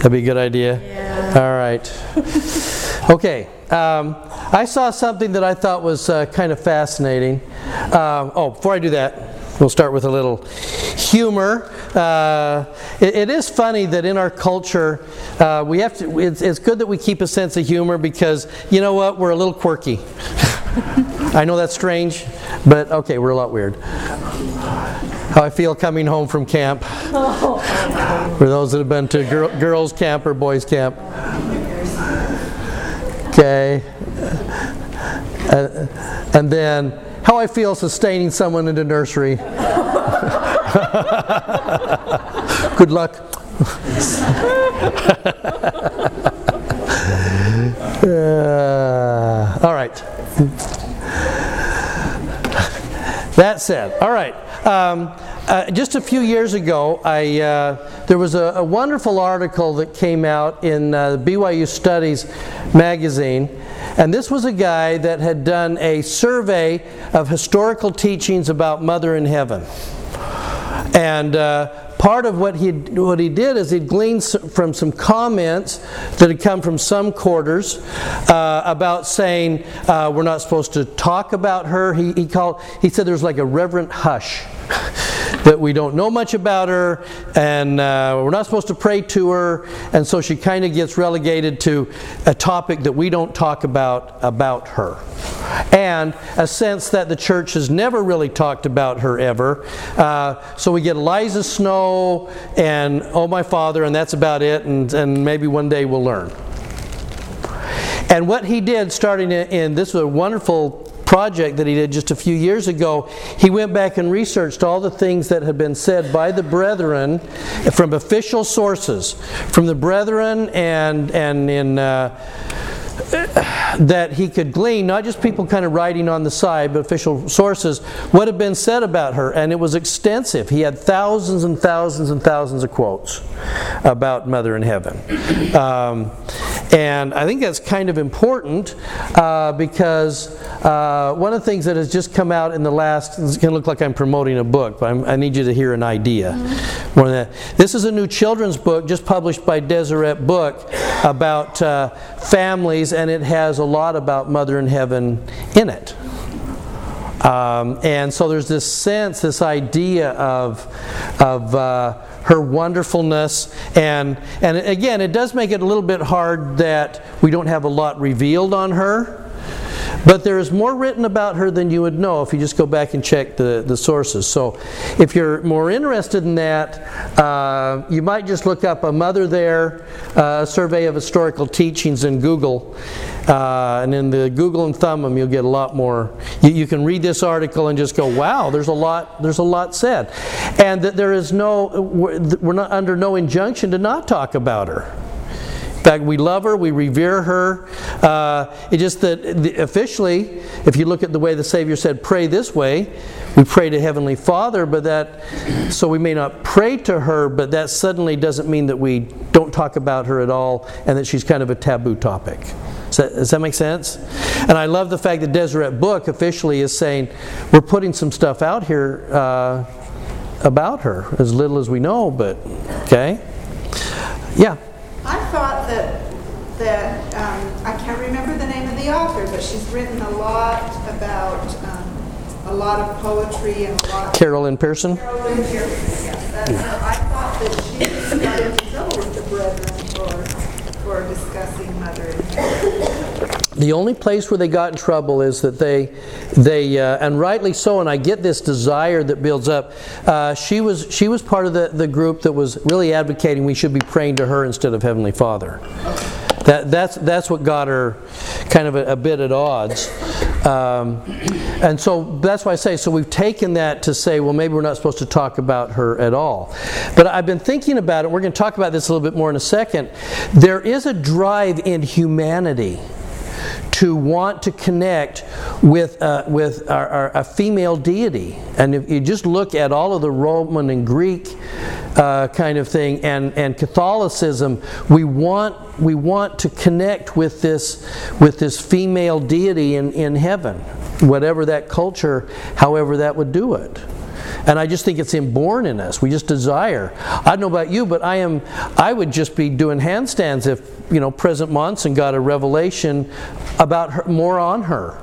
That'd be a good idea. Yeah. All right. Okay. Um, I saw something that I thought was uh, kind of fascinating. Um, oh, before I do that, we'll start with a little humor. Uh, it, it is funny that in our culture, uh, we have to. It's, it's good that we keep a sense of humor because you know what? We're a little quirky. I know that's strange, but okay, we're a lot weird. How I feel coming home from camp. For those that have been to girl, girls' camp or boys' camp. Okay. Uh, and then how I feel sustaining someone in the nursery. Good luck. Uh, all right. That said, all right. Um, uh, just a few years ago, I, uh, there was a, a, wonderful article that came out in uh, BYU Studies magazine. And this was a guy that had done a survey of historical teachings about Mother in Heaven. And uh, part of what he what he did is he gleaned from some comments that had come from some quarters uh, about saying uh, we're not supposed to talk about her. He, he called he said there's like a reverent hush that we don't know much about her and uh, we're not supposed to pray to her and so she kind of gets relegated to a topic that we don't talk about about her. And a sense that the church has never really talked about her ever. Uh, so we get eliza snow and oh my father and that's about it and, and maybe one day we'll learn. And what he did starting in, in this was a wonderful project that he did just a few years ago, he went back and researched all the things that had been said by the brethren from official sources, from the brethren and and in. Uh, that he could glean, not just people kind of writing on the side, but official sources, what had been said about her. And it was extensive. He had thousands and thousands and thousands of quotes about Mother in Heaven. Um, and I think that's kind of important uh, because uh, one of the things that has just come out in the last, it's going to look like I'm promoting a book, but I'm, i need you to hear an idea. Mm-hmm. More than that. This is a new children's book just published by Deseret Book about uh, families, and it has a lot about Mother in Heaven in it. Um, and so there's this sense, this idea of, of uh, her wonderfulness. And, and again, it does make it a little bit hard that we don't have a lot revealed on her. But there is more written about her than you would know if you just go back and check the, the sources. So if you're more interested in that, uh, you might just look up a mother there, uh, survey of historical teachings in Google. Uh, and in the Google and thumb them, you'll get a lot more. You, you, can read this article and just go, wow, there's a lot, there's a lot said. And that there is no, we're not under no injunction to not talk about her. In fact, we love her, we revere her. Uh, it's just that officially, if you look at the way the Savior said, pray this way, we pray to Heavenly Father, but that, so we may not pray to her, but that suddenly doesn't mean that we don't talk about her at all and that she's kind of a taboo topic. Does that, does that make sense? And I love the fact that Deseret Book officially is saying, we're putting some stuff out here uh, about her, as little as we know, but, okay? Yeah. I thought that that um, I can't remember the name of the author, but she's written a lot about um, a lot of poetry and a lot. Carol Lynn Pearson. Carol Lynn Pearson, yes. I thought that she got into trouble with the brethren for for the only place where they got in trouble is that they, they uh, and rightly so, and I get this desire that builds up. Uh, she, was, she was part of the, the group that was really advocating we should be praying to her instead of Heavenly Father. That, that's, that's what got her kind of a, a bit at odds. Um, and so that's why I say, so we've taken that to say, well, maybe we're not supposed to talk about her at all. But I've been thinking about it. We're going to talk about this a little bit more in a second. There is a drive in humanity to want to connect with, uh, with our, our, a female deity. And if you just look at all of the Roman and Greek uh, kind of thing and, and Catholicism, we want, we want to connect with this, with this female deity in, in heaven, whatever that culture, however that would do it. And I just think it's inborn in us. We just desire. I don't know about you, but I am I would just be doing handstands if, you know, President Monson got a revelation about her, more on her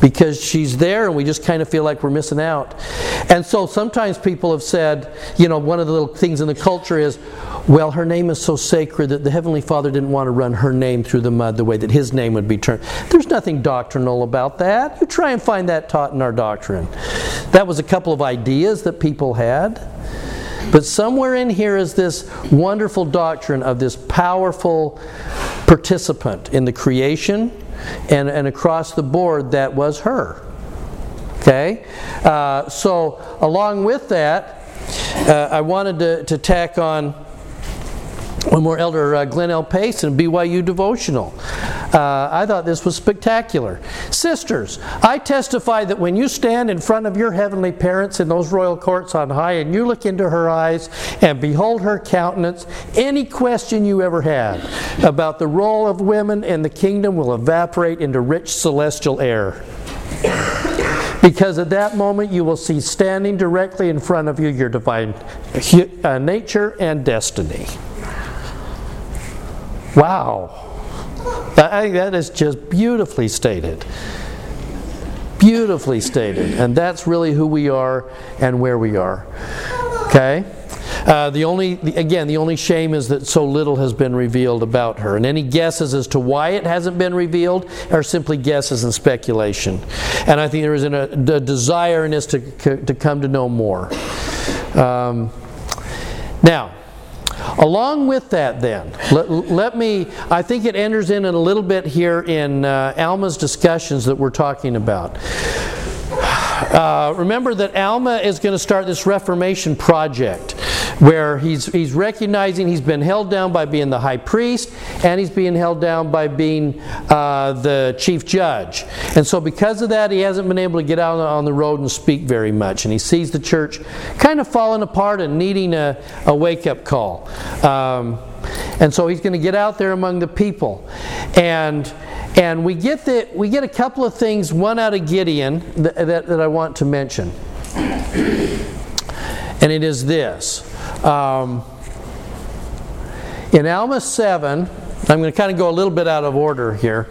because she's there and we just kind of feel like we're missing out. And so sometimes people have said, you know, one of the little things in the culture is, well, her name is so sacred that the Heavenly Father didn't want to run her name through the mud the way that his name would be turned. There's nothing doctrinal about that. You try and find that taught in our doctrine. That was a couple of ideas that people had. But somewhere in here is this wonderful doctrine of this powerful participant in the creation and, and across the board that was her. Okay? Uh, so, along with that, uh, I wanted to, to tack on one more elder, uh, Glenn L. Pace, and BYU devotional. Uh, I thought this was spectacular. Sisters, I testify that when you stand in front of your heavenly parents in those royal courts on high and you look into her eyes and behold her countenance, any question you ever had about the role of women in the kingdom will evaporate into rich celestial air. Because at that moment you will see standing directly in front of you your divine uh, nature and destiny. Wow. I think that is just beautifully stated. Beautifully stated. And that's really who we are and where we are. Okay? Uh, the only, again, the only shame is that so little has been revealed about her. And any guesses as to why it hasn't been revealed are simply guesses and speculation. And I think there is a, a desire in us to, to come to know more. Um, now, Along with that, then, let, let, me, I think it enters in a little bit here in uh, Alma's discussions that we're talking about. Uh, remember that Alma is going to start this Reformation project where he's, he's recognizing he's been held down by being the high priest and he's being held down by being uh, the chief judge. And so, because of that, he hasn't been able to get out on the road and speak very much. And he sees the church kind of falling apart and needing a, a wake up call. Um, and so he's going to get out there among the people. And and we get the, we get a couple of things, one out of Gideon that, that, that I want to mention. And it is this. Um, in Alma 7, I'm going to kind of go a little bit out of order here,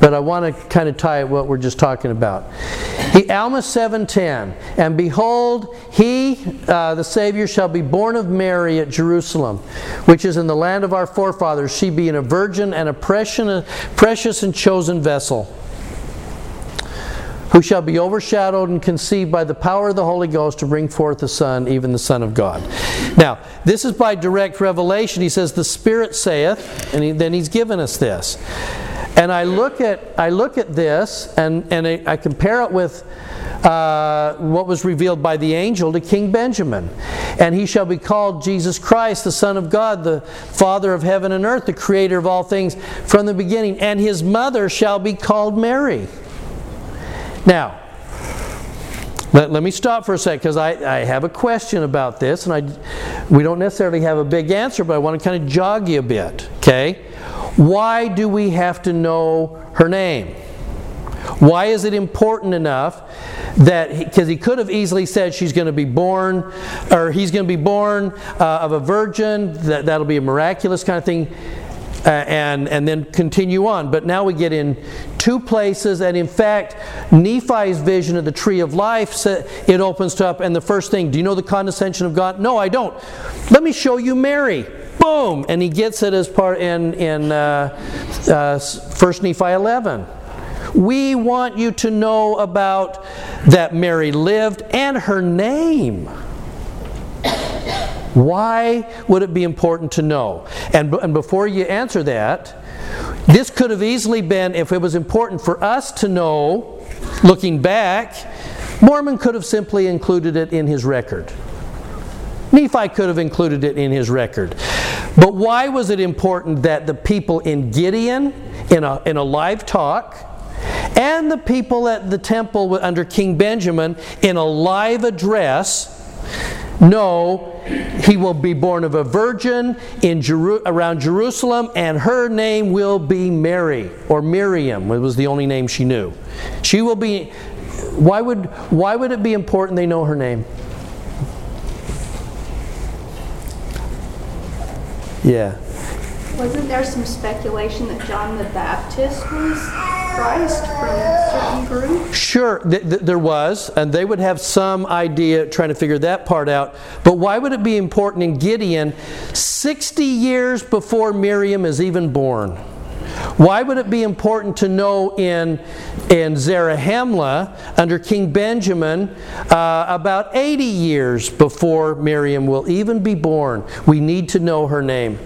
but I want to kind of tie it what we're just talking about. He, Alma 7:10, and behold, he, uh, the Savior, shall be born of Mary at Jerusalem, which is in the land of our forefathers. She being a virgin and a precious and chosen vessel who shall be overshadowed and conceived by the power of the Holy Ghost to bring forth the Son, even the Son of God. Now, this is by direct revelation. He says, The Spirit saith, and he, then he's given us this. And I look at, I look at this and, and I, I compare it with uh, what was revealed by the angel to King Benjamin. And he shall be called Jesus Christ, the Son of God, the Father of heaven and earth, the Creator of all things from the beginning. And his mother shall be called Mary. Now, let, let me stop for a second because I, I have a question about this, and I, we don't necessarily have a big answer, but I want to kind of jog you a bit. Okay? Why do we have to know her name? Why is it important enough that because he, he, could have easily said she's going to be born, or he's going to be born uh, of a virgin, that, that'll be a miraculous kind of thing uh, and, and then continue on. But now we get in two places, and in fact, Nephi's vision of the tree of life, it opens up, and the first thing, do you know the condescension of God? No, I don't. Let me show you Mary. Boom! And he gets it as part in, in uh, uh, 1 Nephi 11. We want you to know about that Mary lived and her name. Why would it be important to know? And, and before you answer that, this could have easily been, if it was important for us to know, looking back, Mormon could have simply included it in his record. Nephi could have included it in his record. But why was it important that the people in Gideon, in a, in a live talk, and the people at the temple under King Benjamin, in a live address, no, he will be born of a virgin in Jeru- around Jerusalem, and her name will be Mary, or Miriam. It was the only name she knew. She will be why would, why would it be important they know her name? Yeah. Wasn't there some speculation that John the Baptist was Christ from a certain group? Sure, th- th- there was, and they would have some idea trying to figure that part out. But why would it be important in Gideon 60 years before Miriam is even born? Why would it be important to know in, in Zarahemla under King Benjamin uh, about 80 years before Miriam will even be born? We need to know her name.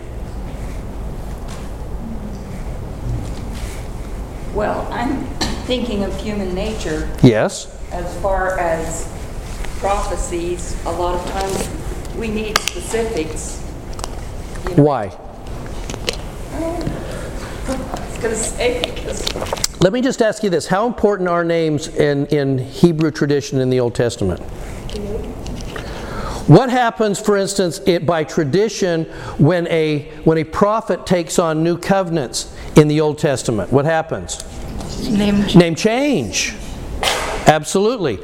Well, I'm thinking of human nature Yes? as far as prophecies. A lot of times we need specifics. You know, Why? I was going to say because Let me just ask you this How important are names in, in Hebrew tradition in the Old Testament? What happens, for instance, it, by tradition when a, when a prophet takes on new covenants in the Old Testament? What happens? Name Name change. Absolutely.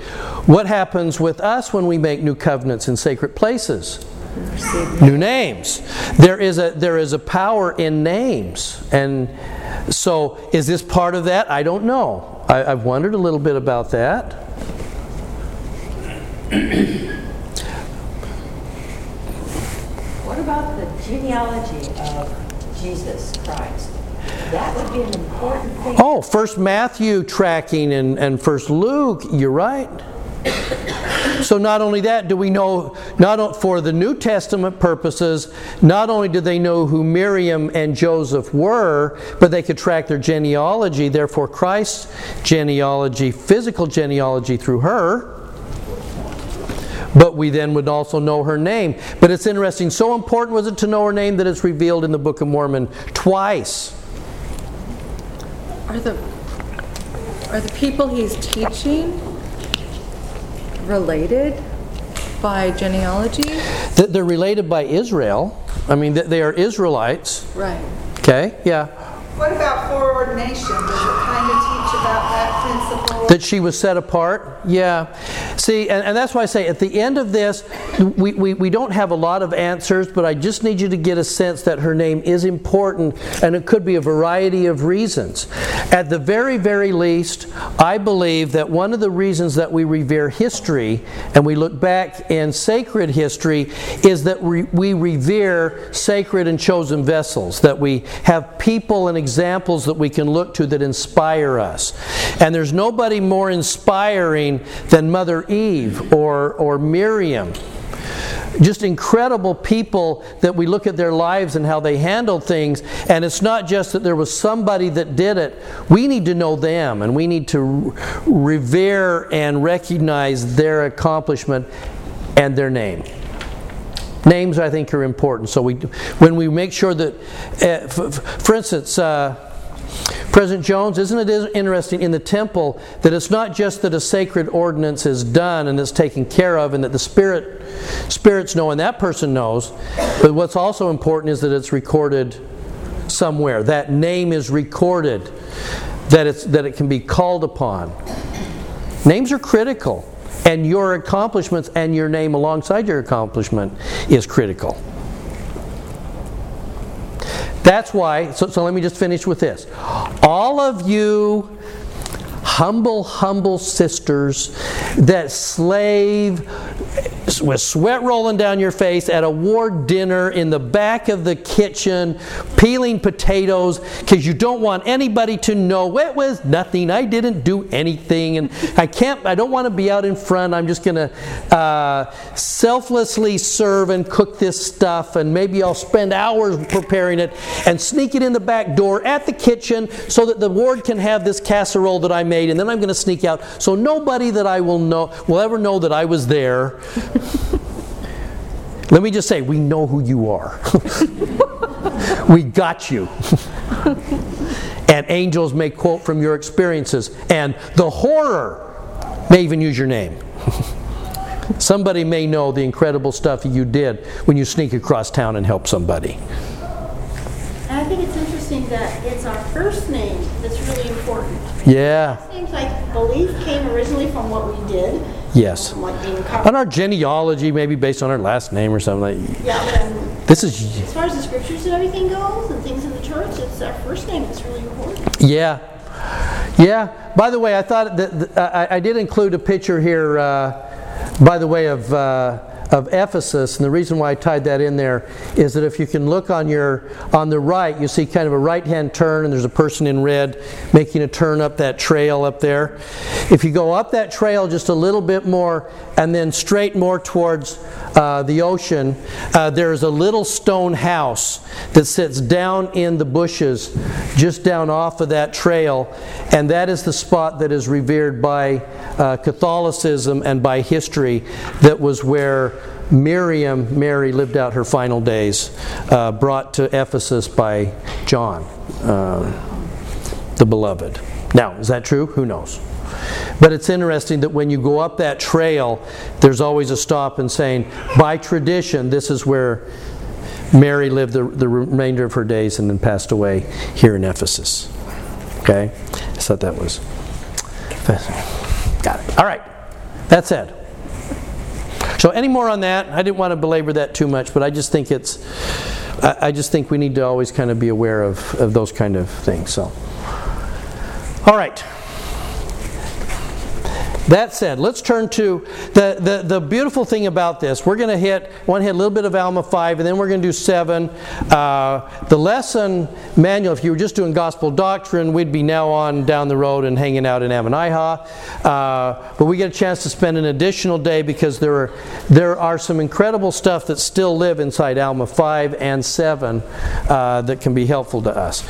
What happens with us when we make new covenants in sacred places? New names. There is a there is a power in names, and so is this part of that? I don't know. I, I've wondered a little bit about that. What about the genealogy of Jesus Christ? That would be an important thing. Oh, First Matthew tracking and, and First Luke. You're right. So not only that, do we know not for the New Testament purposes, not only do they know who Miriam and Joseph were, but they could track their genealogy. Therefore, Christ's genealogy, physical genealogy through her. But we then would also know her name. But it's interesting. So important was it to know her name that it's revealed in the Book of Mormon twice. Are the are the people he's teaching related by genealogy? That they're related by Israel. I mean, that they are Israelites. Right. Okay, yeah. What about foreordination? Does it kind of teach about that principle? That she was set apart? Yeah. See, and, and that's why I say at the end of this, we, we, we don't have a lot of answers, but I just need you to get a sense that her name is important, and it could be a variety of reasons. At the very, very least, I believe that one of the reasons that we revere history and we look back in sacred history is that we, we revere sacred and chosen vessels, that we have people and examples that we can look to that inspire us. And there's nobody more inspiring than Mother Eve or, or Miriam just incredible people that we look at their lives and how they handled things. And it's not just that there was somebody that did it. We need to know them and we need to revere and recognize their accomplishment and their name. Names, I think, are important. So we, when we make sure that, uh, for, for instance, uh, President Jones, isn't it interesting in the temple that it's not just that a sacred ordinance is done and is taken care of and that the spirit spirits know and that person knows, but what's also important is that it's recorded somewhere. That name is recorded, that it's that it can be called upon. Names are critical, and your accomplishments and your name alongside your accomplishment is critical. That's why, so, so let me just finish with this. All of you humble, humble sisters that slave with sweat rolling down your face at a war dinner in the back of the kitchen, peeling potatoes because you don't want anybody to know it was nothing. I didn't do anything, and I can't. I don't want to be out in front. I'm just going to uh, selflessly serve and cook this stuff, and maybe I'll spend hours preparing it and sneak it in the back door at the kitchen so that the ward can have this casserole that I made, and then I'm going to sneak out so nobody that I will know will ever know that I was there. Let me just say, we know who you are. we got you. and angels may quote from your experiences, and the horror may even use your name. Somebody may know the incredible stuff you did when you sneak across town and help somebody. I think it's interesting that it's our first name that's really important. Yeah. It Seems like belief came originally from what we did, Yes. like On our genealogy, maybe based on our last name or something like. Yeah, but This is as far as the scriptures and everything goes, and things in the church, it's our first name that's really important. Yeah. Yeah. By the way, I thought that, that- I, I did include a picture here, uh, by the way, of, uh, of Ephesus. And the reason why I tied that in there is that if you can look on your on the right, you see kind of a right-hand turn, and there's a person in red making a turn up that trail up there. If you go up that trail just a little bit more, and then straight more towards uh, the ocean, uh, there's a little stone house that sits down in the bushes, just down off of that trail, and that is the spot that is revered by uh, Catholicism and by history. That was where Miriam, Mary, lived out her final days, uh, brought to Ephesus by John, uh, the beloved. Now, is that true? Who knows? But it's interesting that when you go up that trail, there's always a stop and saying, by tradition, this is where Mary lived the, the remainder of her days and then passed away here in Ephesus. Okay? I thought that was. Got it. All right. That said. So, any more on that? I didn't want to belabor that too much, but I just think it's. I I just think we need to always kind of be aware of, of those kind of things. So, all right. That said, let's turn to the, the, the beautiful thing about this. We're going to hit, one hit a little bit of Alma 5, and then we're going to do 7. Uh, the lesson manual, if you were just doing gospel doctrine, we'd be now on down the road and hanging out in Ammonihah. Uh, but we get a chance to spend an additional day because there are, there are some incredible stuff that still live inside Alma 5 and 7 uh, that can be helpful to us.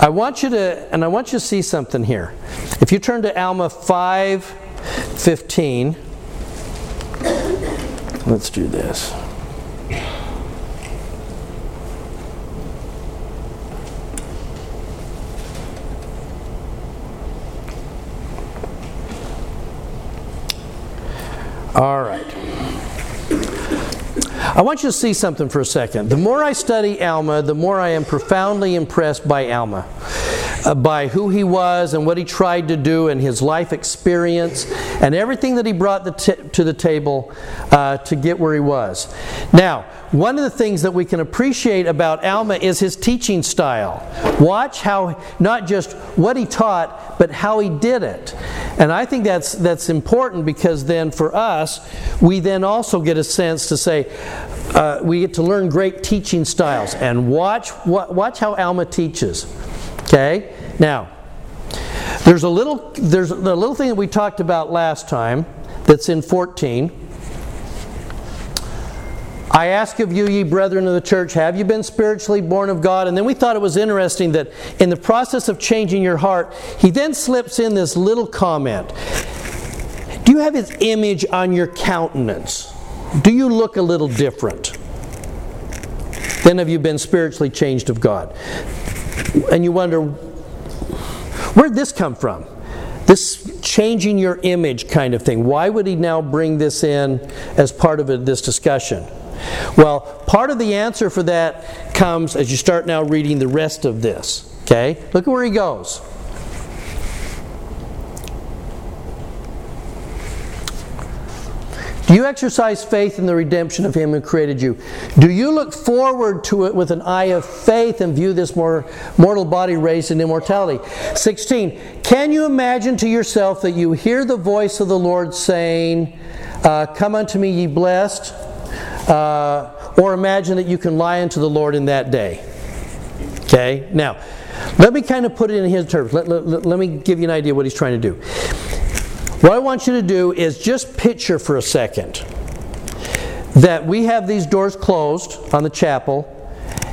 I want you to, and I want you to see something here. If you turn to Alma 5, 15. Let's do this. All right. I want you to see something for a second. The more I study Alma, the more I am profoundly impressed by Alma, uh, by who he was and what he tried to do and his life experience and everything that he brought the t- to the table uh, to get where he was. Now, one of the things that we can appreciate about Alma is his teaching style. Watch how, not just what he taught, but how he did it. And I think that's, that's important because then for us, we then also get a sense to say, uh, we get to learn great teaching styles and watch, watch how Alma teaches. Okay? Now, there's a little there's a little thing that we talked about last time that's in 14. I ask of you, ye brethren of the church, have you been spiritually born of God? And then we thought it was interesting that in the process of changing your heart, he then slips in this little comment. Do you have his image on your countenance? Do you look a little different? Then have you been spiritually changed of God? And you wonder, where'd this come from? This changing your image kind of thing. Why would he now bring this in as part of this discussion? Well, part of the answer for that comes as you start now reading the rest of this. Okay? Look at where he goes. You exercise faith in the redemption of Him who created you? Do you look forward to it with an eye of faith and view this more mortal body raised in immortality? 16. Can you imagine to yourself that you hear the voice of the Lord saying, uh, Come unto me, ye blessed? Uh, or imagine that you can lie unto the Lord in that day. Okay? Now, let me kind of put it in his terms. Let, let, let me give you an idea what he's trying to do. What I want you to do is just picture for a second that we have these doors closed on the chapel,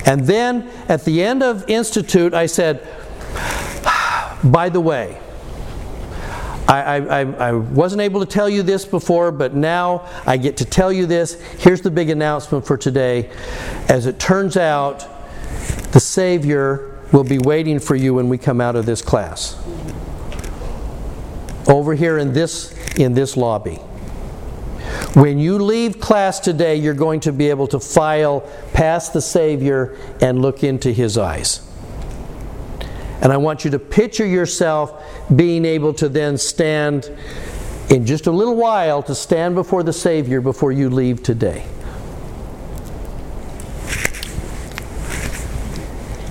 and then at the end of Institute, I said, by the way, I, I, I, wasn't able to tell you this before, but now I get to tell you this. Here's the big announcement for today. As it turns out, the Savior will be waiting for you when we come out of this class over here in this in this lobby. When you leave class today, you're going to be able to file past the Savior and look into his eyes. And I want you to picture yourself being able to then stand in just a little while to stand before the Savior before you leave today.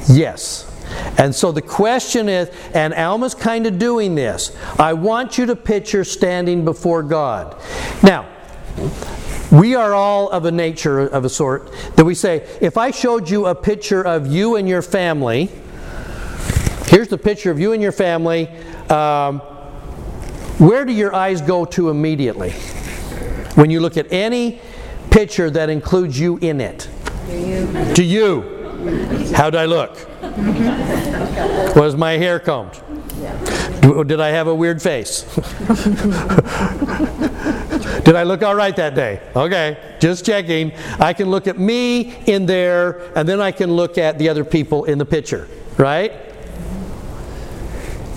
Yes. And so the question is, and Alma's kind of doing this. I want you to picture standing before God. Now, we are all of a nature of a sort that we say, if I showed you a picture of you and your family, here's the picture of you and your family, um, where do your eyes go to immediately? When you look at any picture that includes you in it. To you. To you. How do I look? Was my hair combed? Did I have a weird face? Did I look all right that day? Okay, just checking. I can look at me in there, and then I can look at the other people in the picture, right?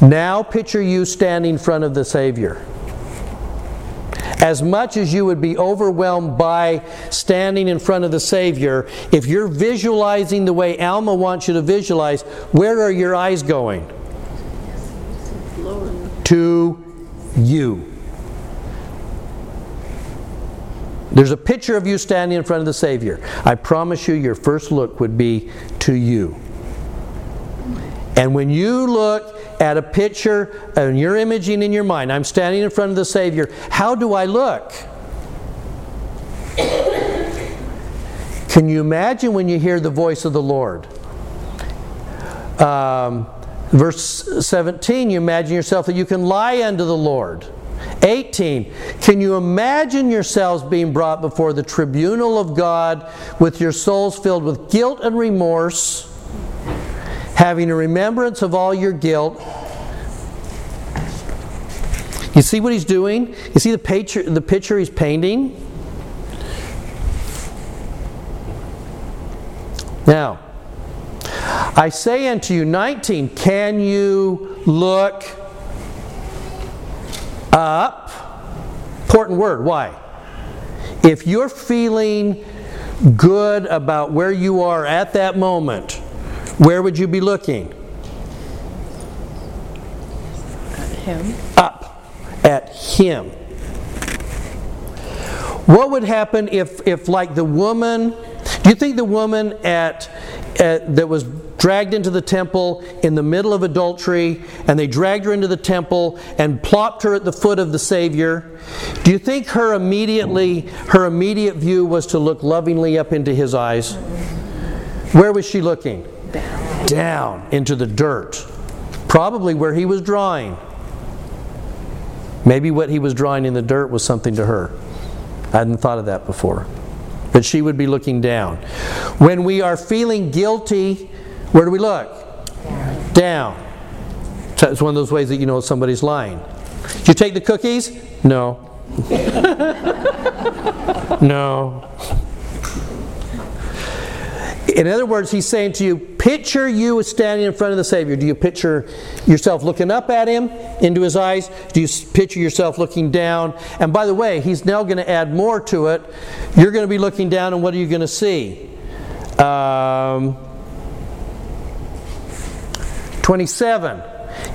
Now picture you standing in front of the Savior. As much as you would be overwhelmed by standing in front of the Savior, if you're visualizing the way Alma wants you to visualize, where are your eyes going? To you. There's a picture of you standing in front of the Savior. I promise you, your first look would be to you. And when you look at a picture and you're imaging in your mind, I'm standing in front of the Savior, how do I look? Can you imagine when you hear the voice of the Lord? Um, verse 17, you imagine yourself that you can lie unto the Lord. 18. Can you imagine yourselves being brought before the tribunal of God with your souls filled with guilt and remorse? Having a remembrance of all your guilt. You see what he's doing? You see the picture, the picture he's painting? Now, I say unto you, 19, can you look up? Important word. Why? If you're feeling good about where you are at that moment, where would you be looking? At him. Up at him. What would happen if, if like the woman, do you think the woman at, at that was dragged into the temple in the middle of adultery and they dragged her into the temple and plopped her at the foot of the Savior, do you think her immediately her immediate view was to look lovingly up into his eyes? Where was she looking? Down. Down into the dirt. Probably where he was drawing. Maybe what he was drawing in the dirt was something to her. I hadn't thought of that before. But she would be looking down. When we are feeling guilty, where do we look? Down. So It's one of those ways that you know somebody's lying. Did you take the cookies? No. no. In other words, he's saying to you, picture you standing in front of the Savior. Do you picture yourself looking up at him, into his eyes? Do you picture yourself looking down? And by the way, he's now going to add more to it. You're going to be looking down, and what are you going to see? Um, 27.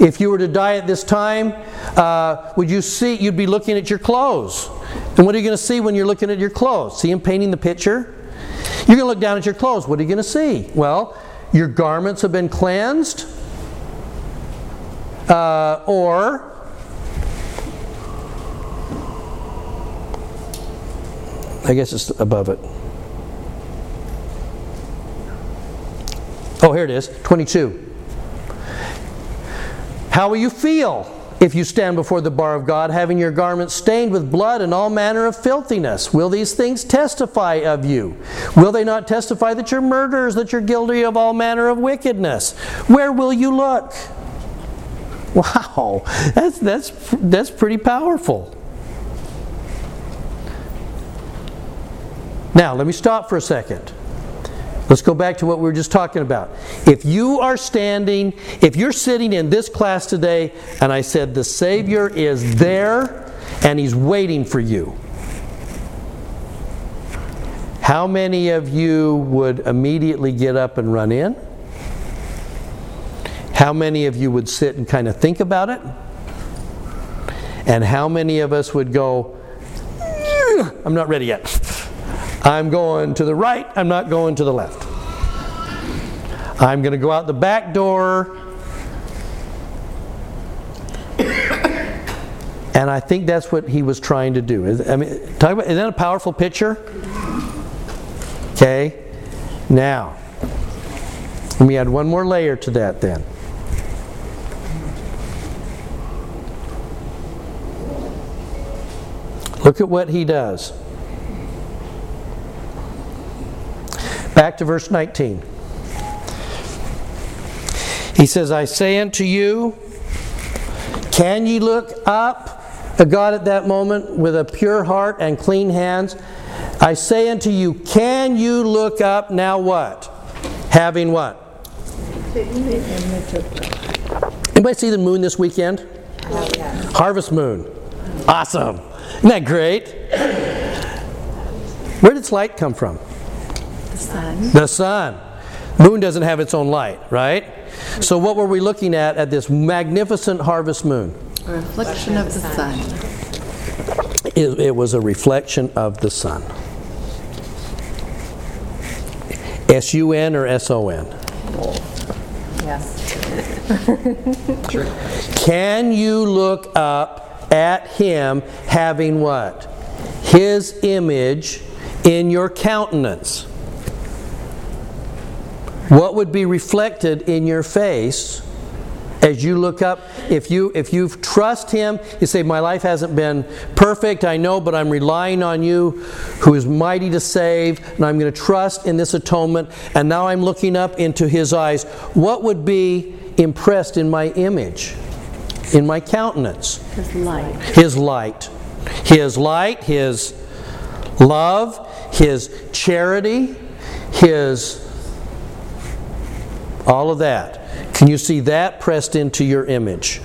If you were to die at this time, uh, would you see? You'd be looking at your clothes. And what are you going to see when you're looking at your clothes? See him painting the picture? You're going to look down at your clothes. What are you going to see? Well, your garments have been cleansed, uh, or I guess it's above it. Oh, here it is 22. How will you feel if you stand before the bar of God, having your garments stained with blood and all manner of filthiness? Will these things testify of you? Will they not testify that you're murderers, that you're guilty of all manner of wickedness? Where will you look? Wow, that's, that's, that's pretty powerful. Now, let me stop for a second. Let's go back to what we were just talking about. If you are standing, if you're sitting in this class today, and I said the Savior is there and He's waiting for you, how many of you would immediately get up and run in? How many of you would sit and kind of think about it? And how many of us would go, "Eh, I'm not ready yet. I'm going to the right, I'm not going to the left. I'm going to go out the back door. And I think that's what he was trying to do. I mean, talk about, isn't that a powerful picture? Okay. Now, let me add one more layer to that then. Look at what he does. Back to verse 19. He says, I say unto you, can ye look up at God at that moment with a pure heart and clean hands? I say unto you, can you look up now what? Having what? Anybody see the moon this weekend? Harvest moon. Awesome. Isn't that great? Where did its light come from? The sun. The sun. Moon doesn't have its own light, right? So what were we looking at at this magnificent harvest moon? A reflection of the sun. It, it was a reflection of the sun. S U N or S O N? Yes. Can you look up at him having what? His image in your countenance. What would be reflected in your face as you look up if you if you trust him you say my life hasn't been perfect i know but i'm relying on you who is mighty to save and i'm going to trust in this atonement and now i'm looking up into his eyes. What would be impressed in my image in my countenance? His light. his light. His light his love his charity his all of that. Can you see that pressed into your image?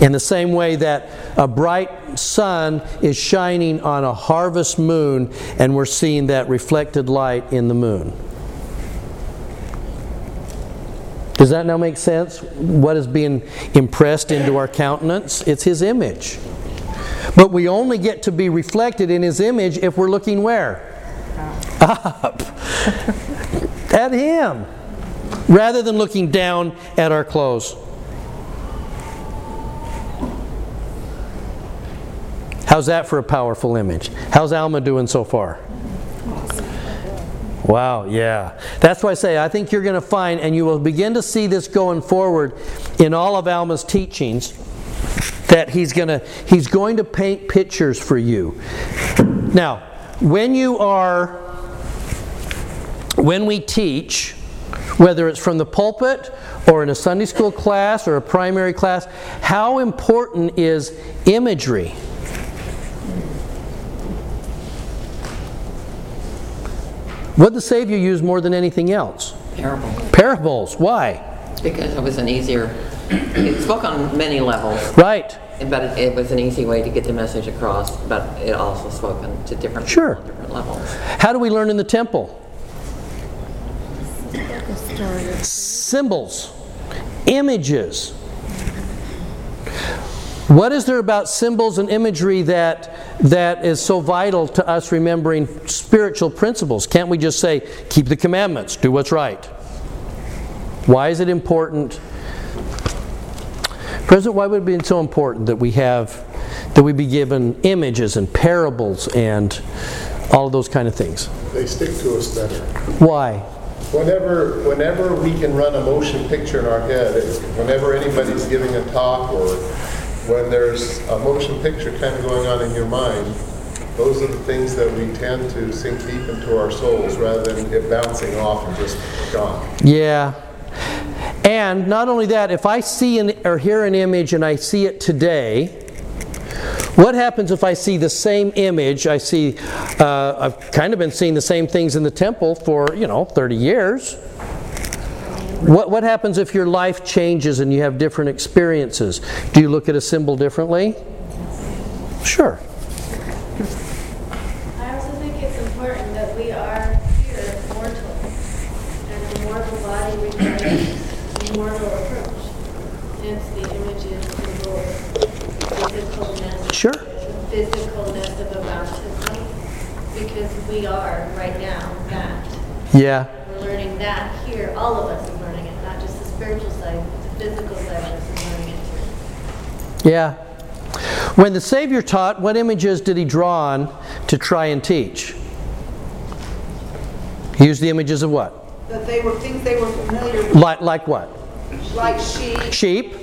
In the same way that a bright sun is shining on a harvest moon, and we're seeing that reflected light in the moon. Does that now make sense? What is being impressed into our countenance? It's His image. But we only get to be reflected in His image if we're looking where? Up. At Him rather than looking down at our clothes. How's that for a powerful image? How's Alma doing so far? Wow, yeah. That's why I say I think you're going to find, and you will begin to see this going forward in all of Alma's teachings, that he's going to he's going to paint pictures for you. Now, when you are when we teach, whether it's from the pulpit or in a Sunday school class or a primary class, how important is imagery? What did the Savior use more than anything else? Parable, Parables. Why? because it was an easier, it spoke on many levels, Right. but it- it was an easy way to get the message across, but it also spoke on to different people Sure. on different levels. How do we learn in the temple? Symbols, images. What is there about symbols and imagery that, that is so vital to us remembering spiritual principles? Can't we just say, keep the commandments, do what's right? Why is it important? President, why would it be so important that we have, that we be given images and parables and all of those kind of things? They stick to us better. Why? Whenever, whenever we can run a motion picture in our head, whenever anybody's giving a talk or when there's a motion picture kind of going on in your mind, those are the things that we tend to sink deep into our souls rather than it bouncing off and just gone. Yeah. And not only that, if I see an, or hear an image and I see it today, what happens if I see the same image? I see, uh, I've kind of been seeing the same things in the temple for, you know, 30 years. What, what happens if your life changes and you have different experiences? Do you look at a symbol differently? Sure. I also think it's important that we are here mortal, and a mortal body requires a mortal approach. against the images of the physicalness. Sure. The physicalness of a baptism, because we are right now that. Yeah. We're learning that here. All of us are learning it, not just the spiritual side, but the physical side of us is learning it too. Yeah. When the Savior taught, what images did he draw on to try and teach? He used the images of what? That they were things they were familiar with, Like, like what? like sheep, Sheep,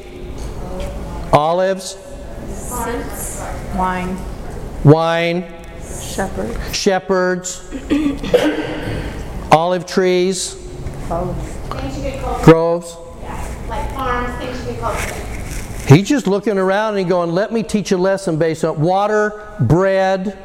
olives, Wine, wine, shepherd, shepherds, olive trees, Things you could call, groves. yeah, like farms, things you could call. He's just looking around and going, let me teach a lesson based on water, bread,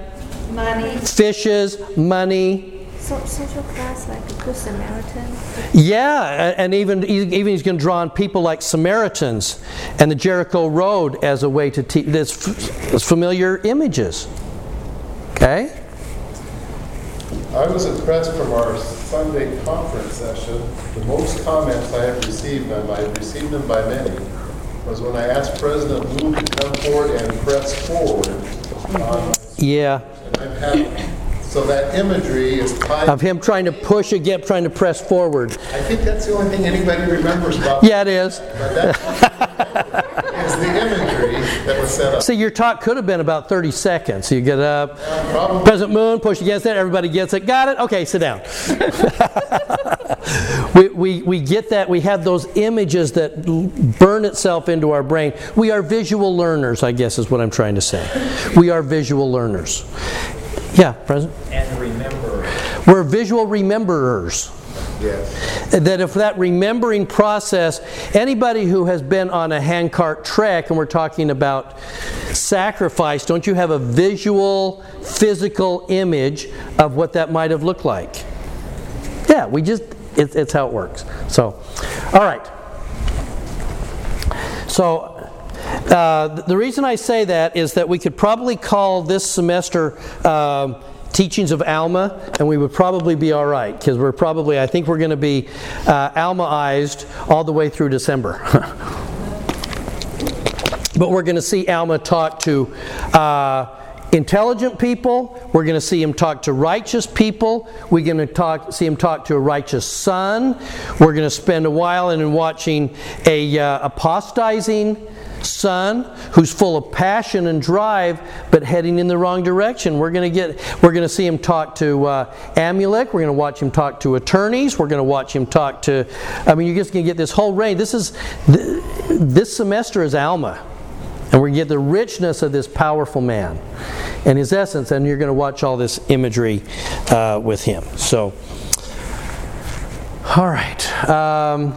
money. fishes, money. So, social class like a good Samaritan. Yeah, and even even he's going to draw on people like Samaritans and the Jericho Road as a way to teach this, f- familiar images. Okay. I was impressed from our Sunday conference session, the most comments I have received, and I've received them by many, was when I asked President Wu to come forward and press forward on, Yeah, so that imagery is tied, of him trying to push again, trying to press forward. I think that's the only thing anybody remembers about. Yeah, it is. But that is the imagery that was set up. See, your talk could have been about 30 seconds. You get up, Probably, President Moon, push against it, everybody gets it. Got it? Okay, sit down. we, we, we get that. We have those images that burn itself into our brain. We are visual learners, I guess is what I'm trying to say. We are visual learners. Yeah, President? And remember, We're visual rememberers. Yes. that if that remembering process, anybody who has been on a handcart trek, and we're talking about sacrifice, don't you have a visual, physical image of what that might have looked like? Yeah, we just, it's, it's how it works. So, all right. So, uh, the reason I say that is that we could probably call this semester um, teachings of Alma, and we would probably be all right because we're probably, I think we're going to be uh, Almaized all the way through December. but we're going to see Alma talk to uh, intelligent people. We're going to see him talk to righteous people. We're going to talk, see him talk to a righteous son. We're going to spend a while in watching a uh, son who's full of passion and drive but heading in the wrong direction we're going to get we're going to see him talk to uh, amulek we're going to watch him talk to attorneys we're going to watch him talk to i mean you're just going to get this whole range this is th- this semester is alma and we get the richness of this powerful man and his essence, and you're going to watch all this imagery uh, with him. So, all right. Um,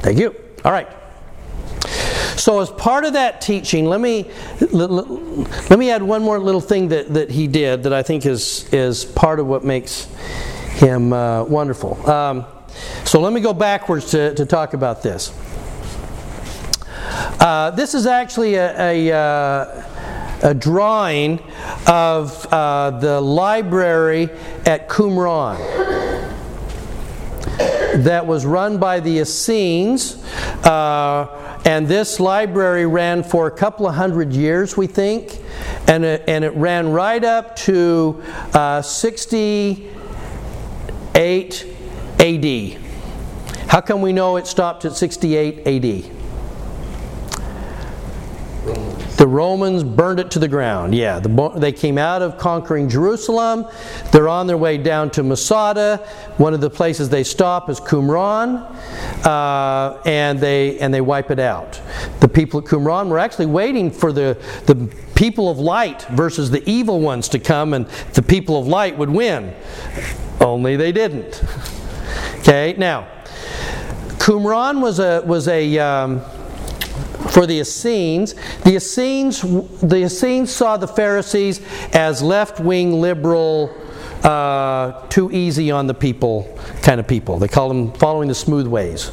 thank you. All right. So, as part of that teaching, let me let, me add one more little thing that, that he did that I think is is part of what makes him uh, wonderful. Um, so, let me go backwards to, to talk about this. Uh, this is actually a, a, uh, a drawing of uh, the library at Qumran that was run by the Essenes. Uh, and this library ran for a couple of hundred years, we think. And it, and it ran right up to uh, 68 AD. How come we know it stopped at 68 AD? The Romans burned it to the ground. Yeah, the, they came out of conquering Jerusalem. They're on their way down to Masada. One of the places they stop is Qumran, uh, and they and they wipe it out. The people at Qumran were actually waiting for the the people of light versus the evil ones to come, and the people of light would win. Only they didn't. Okay, now Qumran was a was a um, for the Essenes. The Essenes, the Essenes saw the Pharisees as left-wing liberal, uh, too easy on the people kind of people. They called them following the smooth ways.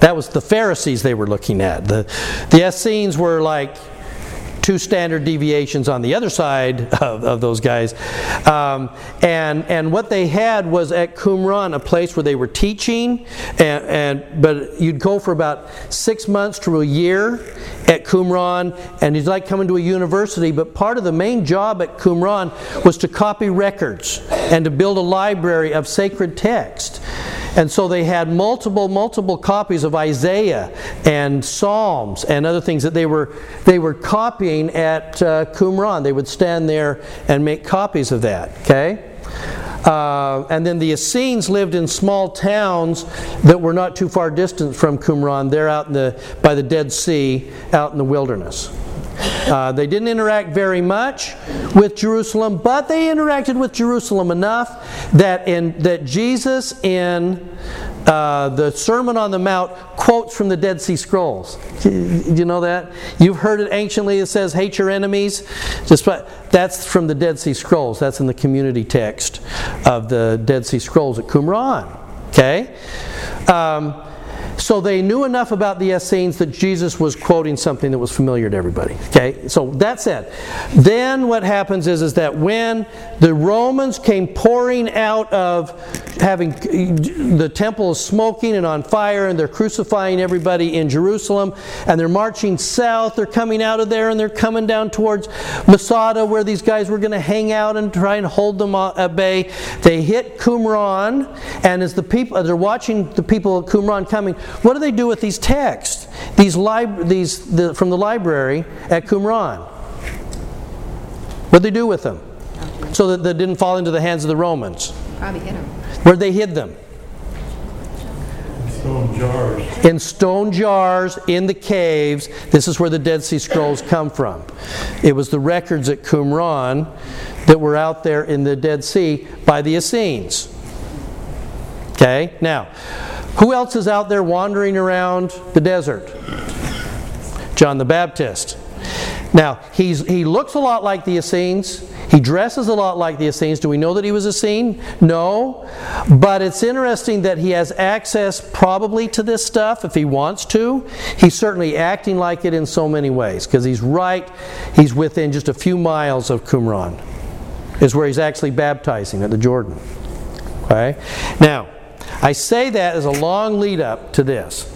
That was the Pharisees they were looking at. The, the Essenes were like two standard deviations on the other side of, of those guys. Um, and, and what they had was at Qumran, a place where they were teaching, and, and, but you'd go for about six months to a year at Qumran, and it's like coming to a university, but part of the main job at Qumran was to copy records and to build a library of sacred text. And so they had multiple, multiple copies of Isaiah and Psalms and other things that they were, they were copying at uh, Qumran. They would stand there and make copies of that. Okay? Uh, and then the Essenes lived in small towns that were not too far distant from Qumran. They're out in the, by the Dead Sea, out in the wilderness. Uh, they didn't interact very much with Jerusalem, but they interacted with Jerusalem enough that in that Jesus in uh, the Sermon on the Mount quotes from the Dead Sea Scrolls. Do you know that? You've heard it anciently. It says, "Hate your enemies." Just that's from the Dead Sea Scrolls. That's in the community text of the Dead Sea Scrolls at Qumran. Okay. Um, so they knew enough about the Essenes that Jesus was quoting something that was familiar to everybody. Okay, so that's it. Then what happens is, is that when the Romans came pouring out of having the temple is smoking and on fire, and they're crucifying everybody in Jerusalem, and they're marching south, they're coming out of there and they're coming down towards Masada, where these guys were going to hang out and try and hold them at bay. They hit Qumran, and as the people, they're watching the people of Qumran coming, what do they do with these texts? These, lib- these the, from the library at Qumran. What did they do with them? So that they didn't fall into the hands of the Romans. Probably hit them. Where they hid them? Stone jars. In stone jars in the caves. This is where the Dead Sea Scrolls come from. It was the records at Qumran that were out there in the Dead Sea by the Essenes. Okay? Now, who else is out there wandering around the desert? John the Baptist. Now, he's, he looks a lot like the Essenes. He dresses a lot like the Essenes. Do we know that he was Essene? No. But it's interesting that he has access probably to this stuff if he wants to. He's certainly acting like it in so many ways because he's right, he's within just a few miles of Qumran, is where he's actually baptizing at the Jordan. Okay? Now, I say that as a long lead up to this.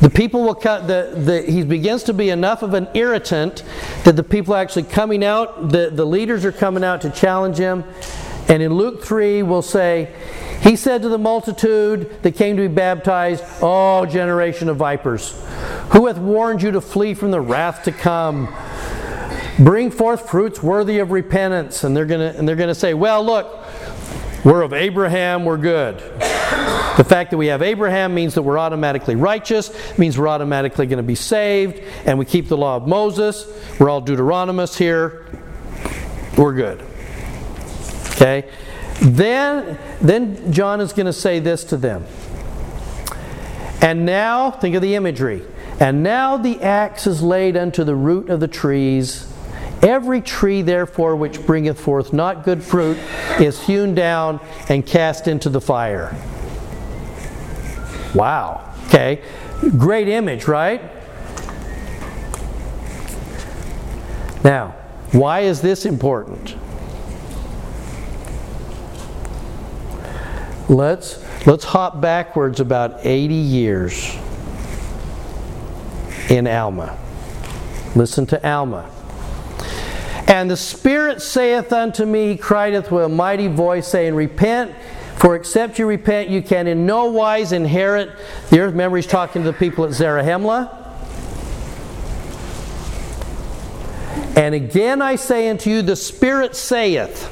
The people will cut, the, the, he begins to be enough of an irritant that the people are actually coming out, the, the leaders are coming out to challenge him. And in Luke 3, we'll say, He said to the multitude that came to be baptized, Oh, generation of vipers, who hath warned you to flee from the wrath to come? Bring forth fruits worthy of repentance. And they're to and they're to say, Well, look, we're of Abraham, we're good. The fact that we have Abraham means that we're automatically righteous, means we're automatically going to be saved, and we keep the law of Moses. We're all Deuteronomists here. We're good. Okay? Then, then John is going to say this to them. And now, think of the imagery. And now the axe is laid unto the root of the trees Every tree, therefore, which bringeth forth not good fruit is hewn down and cast into the fire. Wow. Okay. Great image, right? Now, why is this important? Let's let's hop backwards about 80 years in Alma. Listen to Alma. And the Spirit saith unto me, crieth with a mighty voice, saying, Repent, for except you repent, you can in no wise inherit the earth. Remember, he's talking to the people at Zarahemla. And again I say unto you, the Spirit saith,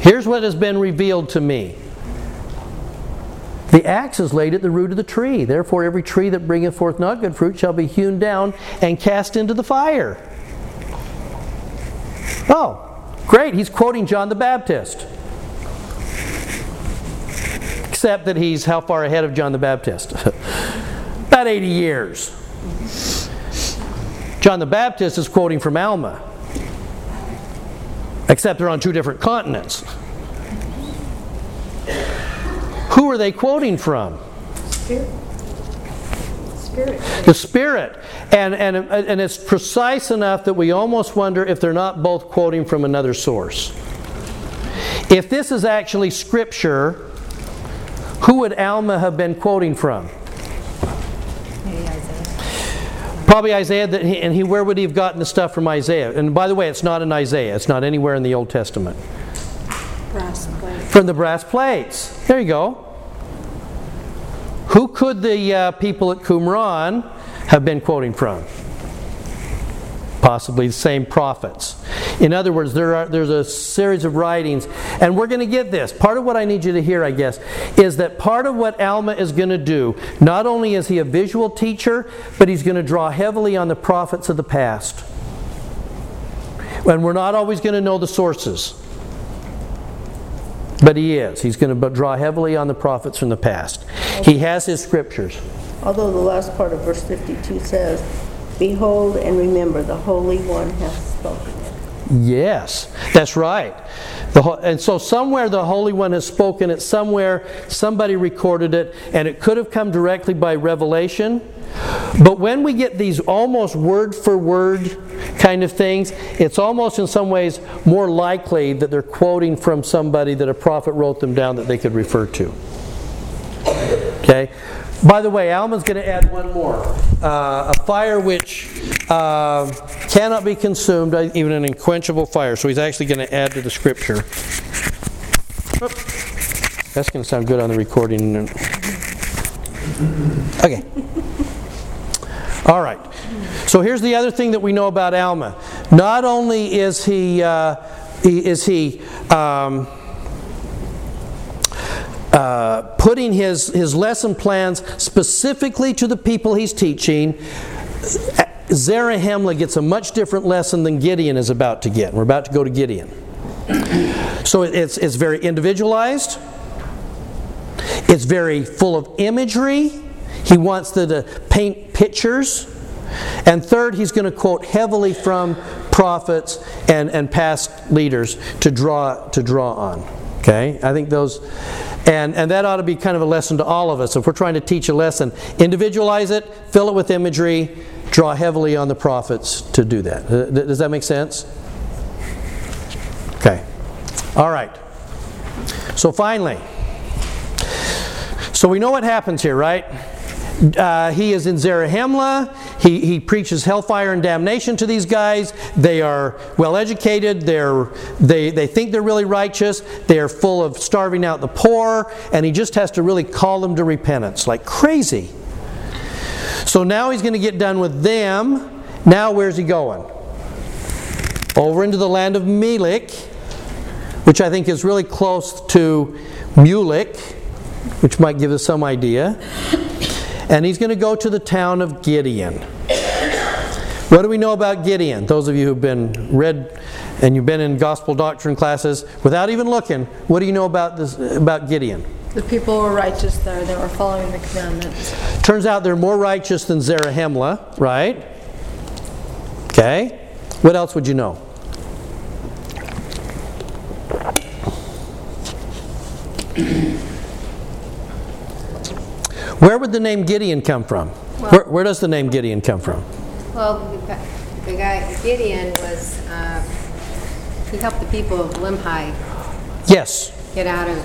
Here's what has been revealed to me. The axe is laid at the root of the tree. Therefore, every tree that bringeth forth not good fruit shall be hewn down and cast into the fire. Oh, great, he's quoting John the Baptist. Except that he's how far ahead of John the Baptist? About 80 years. John the Baptist is quoting from Alma. Except they're on two different continents. Who are they quoting from? Spirit. The Spirit. And, and, and it's precise enough that we almost wonder if they're not both quoting from another source. If this is actually Scripture, who would Alma have been quoting from? Probably Isaiah, that he, and he, where would he have gotten the stuff from Isaiah? And by the way, it's not in Isaiah, it's not anywhere in the Old Testament. Brass plate. From the brass plates. There you go. Who could the uh, people at Qumran have been quoting from? Possibly the same prophets. In other words, there are, there's a series of writings, and we're going to get this. Part of what I need you to hear, I guess, is that part of what Alma is going to do, not only is he a visual teacher, but he's going to draw heavily on the prophets of the past. And we're not always going to know the sources. But he is. He's going to draw heavily on the prophets from the past. He has his scriptures. Although the last part of verse 52 says, Behold and remember, the Holy One hath spoken. Yes, that's right. And so somewhere the Holy One has spoken it, somewhere somebody recorded it, and it could have come directly by revelation. But when we get these almost word for word kind of things, it's almost in some ways more likely that they're quoting from somebody that a prophet wrote them down that they could refer to. Okay? By the way, Alma's going to add one more. Uh, a fire which uh, cannot be consumed, uh, even an unquenchable fire. So he's actually going to add to the scripture. That's going to sound good on the recording. Okay. All right. So here's the other thing that we know about Alma. Not only is he, uh, is he um, uh, putting his, his lesson plans specifically to the people he's teaching, Zarahemla gets a much different lesson than Gideon is about to get. We're about to go to Gideon. So it's, it's very individualized. It's very full of imagery. He wants to, to paint pictures. And third, he's going to quote heavily from prophets and, and past leaders to draw, to draw on. Okay? I think those, and, and that ought to be kind of a lesson to all of us. If we're trying to teach a lesson, individualize it, fill it with imagery, draw heavily on the prophets to do that. Uh, does that make sense? Okay. All right. So finally, so we know what happens here, right? Uh, he is in Zarahemla. He, he preaches hellfire and damnation to these guys. They are well educated. They're, they, they think they're really righteous. They are full of starving out the poor. And he just has to really call them to repentance like crazy. So now he's going to get done with them. Now, where's he going? Over into the land of Melech, which I think is really close to Mulek, which might give us some idea. And he's going to go to the town of Gideon. What do we know about Gideon? Those of you who've been read and you've been in gospel doctrine classes, without even looking, what do you know about this about Gideon? The people were righteous there. They were following the commandments. Turns out they're more righteous than Zarahemla, right? Okay. What else would you know? Where would the name Gideon come from? Where, where does the name Gideon come from? Well, the guy, Gideon was, uh, he helped the people of Limhi Yes. get out of,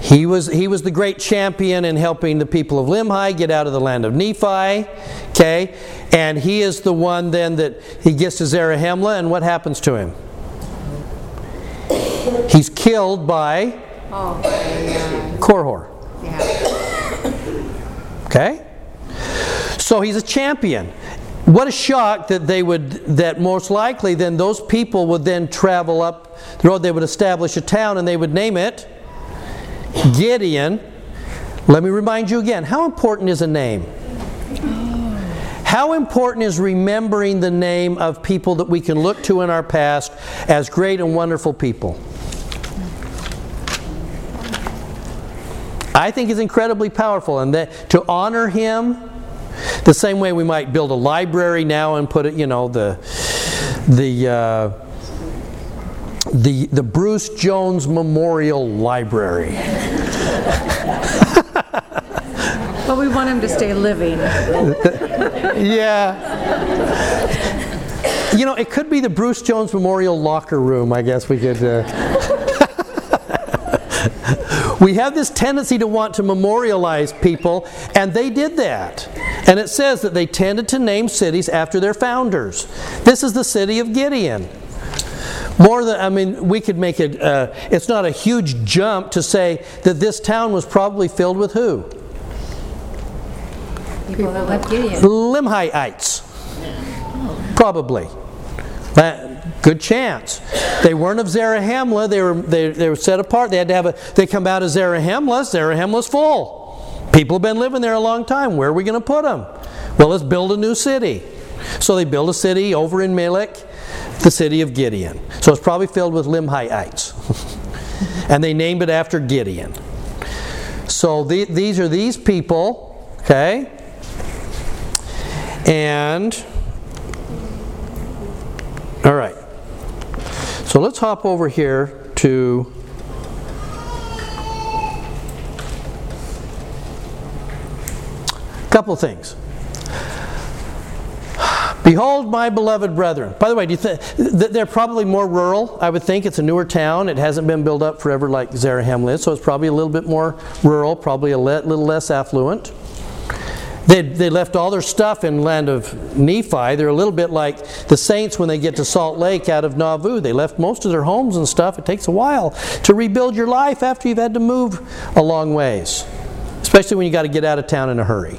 He was, he was the great champion in helping the people of Limhi get out of the land of Nephi. Okay? And he is the one then that he gets to Zarahemla, and what happens to him? He's killed by oh, and, Korihor. uh, yeah. Okay? So he's a champion. What a shock that they would, that most likely then those people would then travel up the road, they would establish a town and they would name it Gideon. Let me remind you again how important is a name? How important is remembering the name of people that we can look to in our past as great and wonderful people? I think is incredibly powerful, and that to honor him, the same way we might build a library now and put it, you know, the the uh, the the Bruce Jones Memorial Library. But we want him to stay living. Yeah. You know, it could be the Bruce Jones Memorial Locker Room, I guess we could. Uh... we have this tendency to want to memorialize people, and they did that. And it says that they tended to name cities after their founders. This is the city of Gideon. More than, I mean, we could make it, uh, it's not a huge jump to say that this town was probably filled with who? People that left Gideon. Limhites. Probably. That, good chance. They weren't of Zarahemla. They were, they, they were set apart. They had to have a, they come out of Zarahemla. Zarahemla's full. People have been living there a long time. Where are we going to put them? Well, let's build a new city. So they build a city over in Melech, the city of Gideon. So it's probably filled with Limhites. and they named it after Gideon. So the, these are these people, okay? And, all right. So let's hop over here to a couple things. Behold, my beloved brethren. By the way, do you think they're probably more rural? I would think it's a newer town. It hasn't been built up forever like Zarahemla is, so it's probably a little bit more rural, probably a little less affluent. They, they left all their stuff in land of Nephi. They're a little bit like the saints when they get to Salt Lake out of Nauvoo. They left most of their homes and stuff. It takes a while to rebuild your life after you've had to move a long ways, especially when you got to get out of town in a hurry.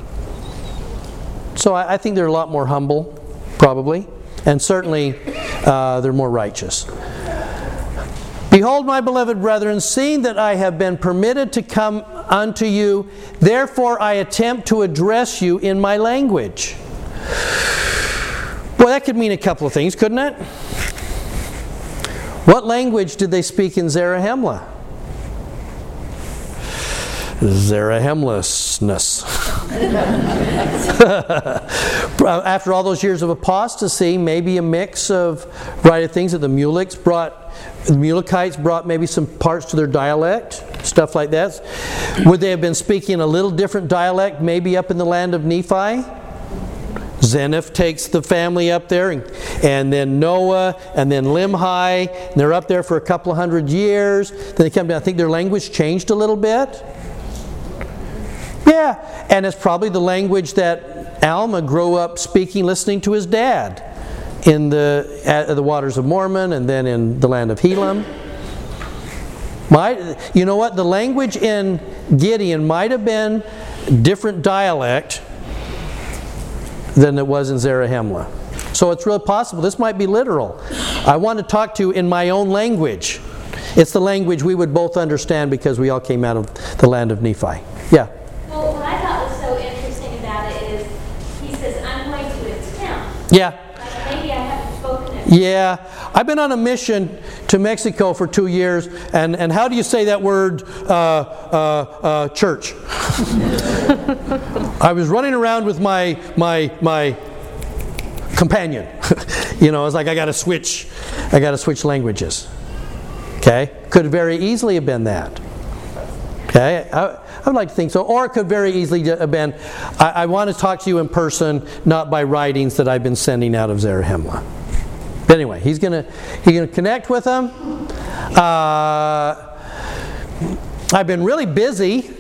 So I, I think they're a lot more humble, probably, and certainly uh, they're more righteous. Behold, my beloved brethren, seeing that I have been permitted to come unto you, therefore I attempt to address you in my language. Well, that could mean a couple of things, couldn't it? What language did they speak in Zarahemla? Zarahemlessness. After all those years of apostasy, maybe a mix of variety of things that the Mulekites brought, the Mulekites brought maybe some parts to their dialect, stuff like that. Would they have been speaking a little different dialect, maybe up in the land of Nephi? Zeniff takes the family up there, and, and, then Noah, and then Limhi. And they're up there for a couple of hundred years. Then they come down. I think their language changed a little bit. Yeah, and it's probably the language that Alma grew up speaking, listening to his dad in the, at the waters of Mormon and then in the land of Helam. Might, you know what? The language in Gideon might have been different dialect than it was in Zarahemla. So it's really possible. This might be literal. I want to talk to you in my own language. It's the language we would both understand because we all came out of the land of Nephi. Yeah. Yeah. Yeah, I've been on a mission to Mexico for two years, and, and how do you say that word, uh, uh, uh, church? I was running around with my, my, my companion. you know, it's like I got to switch, I got to switch languages. Okay, could very easily have been that. Okay, I, I, would like to think so. Or it could very easily have been I, I, want to talk to you in person, not by writings that I've been sending out of Zarahemla. But anyway, he's going to he's gonna connect with them. Uh, I've been really busy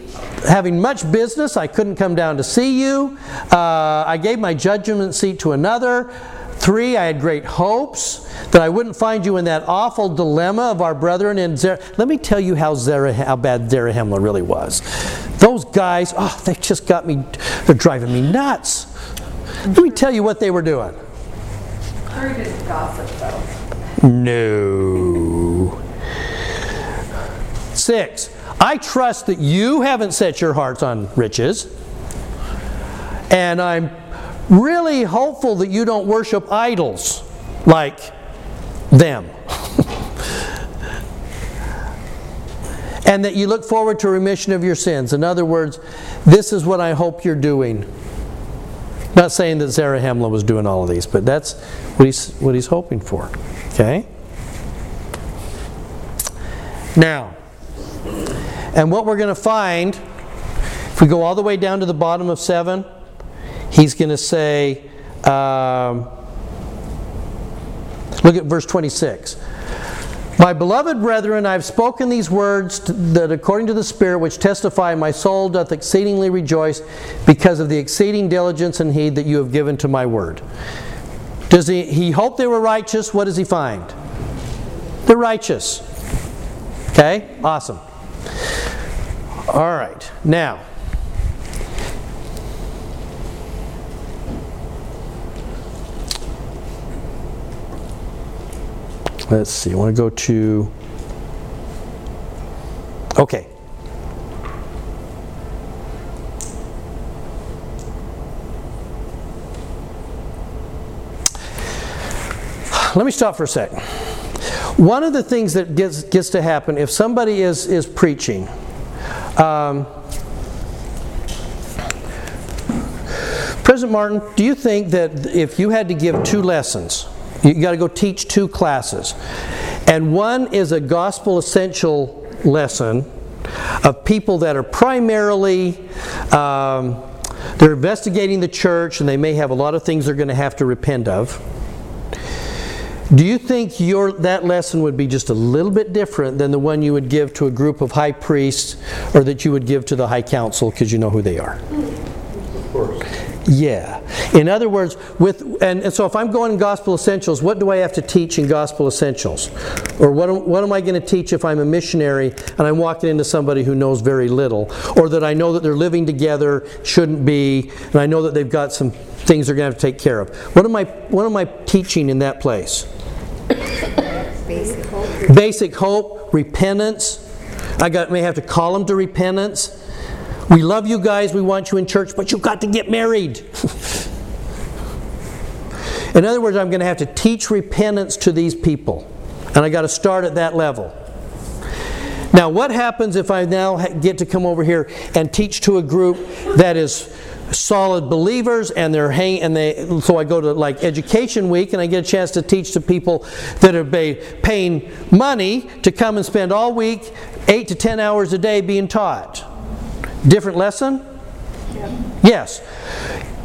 having much business. I couldn't come down to see you. Uh, I gave my judgment seat to another. Three, I had great hopes that I wouldn't find you in that awful dilemma of our brethren in Zer. Let me tell you how, Zerah, how bad Zarahemla really was. Those guys, oh, they just got me, they're driving me nuts. Let me tell you what they were doing. Sure didn't gossip, though. No. Six, I trust that you haven't set your hearts on riches. And I'm really hopeful that you don't worship idols like them. and that you look forward to remission of your sins. In other words, this is what I hope you're doing. Not saying that Zarahemla was doing all of these, but that's what he's, what he's hoping for. Okay? Now, and what we're going to find, if we go all the way down to the bottom of 7, he's going to say, Um, look at verse 26. My beloved brethren, I have spoken these words that according to the Spirit which testify, my soul doth exceedingly rejoice because of the exceeding diligence and heed that you have given to my word. Does he, he hope they were righteous? What does he find? They're righteous. Okay? Awesome. All right. Now, let's see. I want to go to. Okay. Let me stop for a sec. One of the things that gets, gets to happen if somebody is, is preaching, um, President Martin, do you think that if you had to give two lessons, you got to go teach two classes, and one is a gospel essential lesson of people that are primarily um, they're investigating the church and they may have a lot of things they're going to have to repent of. Do you think your, that lesson would be just a little bit different than the one you would give to a group of high priests or that you would give to the high council because you know who they are? Yeah. In other words, with and, and so if I'm going in Gospel Essentials, what do I have to teach in Gospel Essentials? Or what, am- what am I going to teach if I'm a missionary and I'm walking into somebody who knows very little? Or that I know that they're living together, shouldn't be, and I know that they've got some things they're going to have to take care of. What am I, what am I teaching in that place? Basic hope. Basic hope, repentance. I got, may have to call them to repentance. We love you guys, we want you in church, but you've got to get married. in other words, I'm going to have to teach repentance to these people. And I got to start at that level. Now, what happens if I now get to come over here and teach to a group that is solid believers and they're hang and they so I go to like education week and I get a chance to teach to people that are pay, paying money to come and spend all week 8 to 10 hours a day being taught. Different lesson? Yes.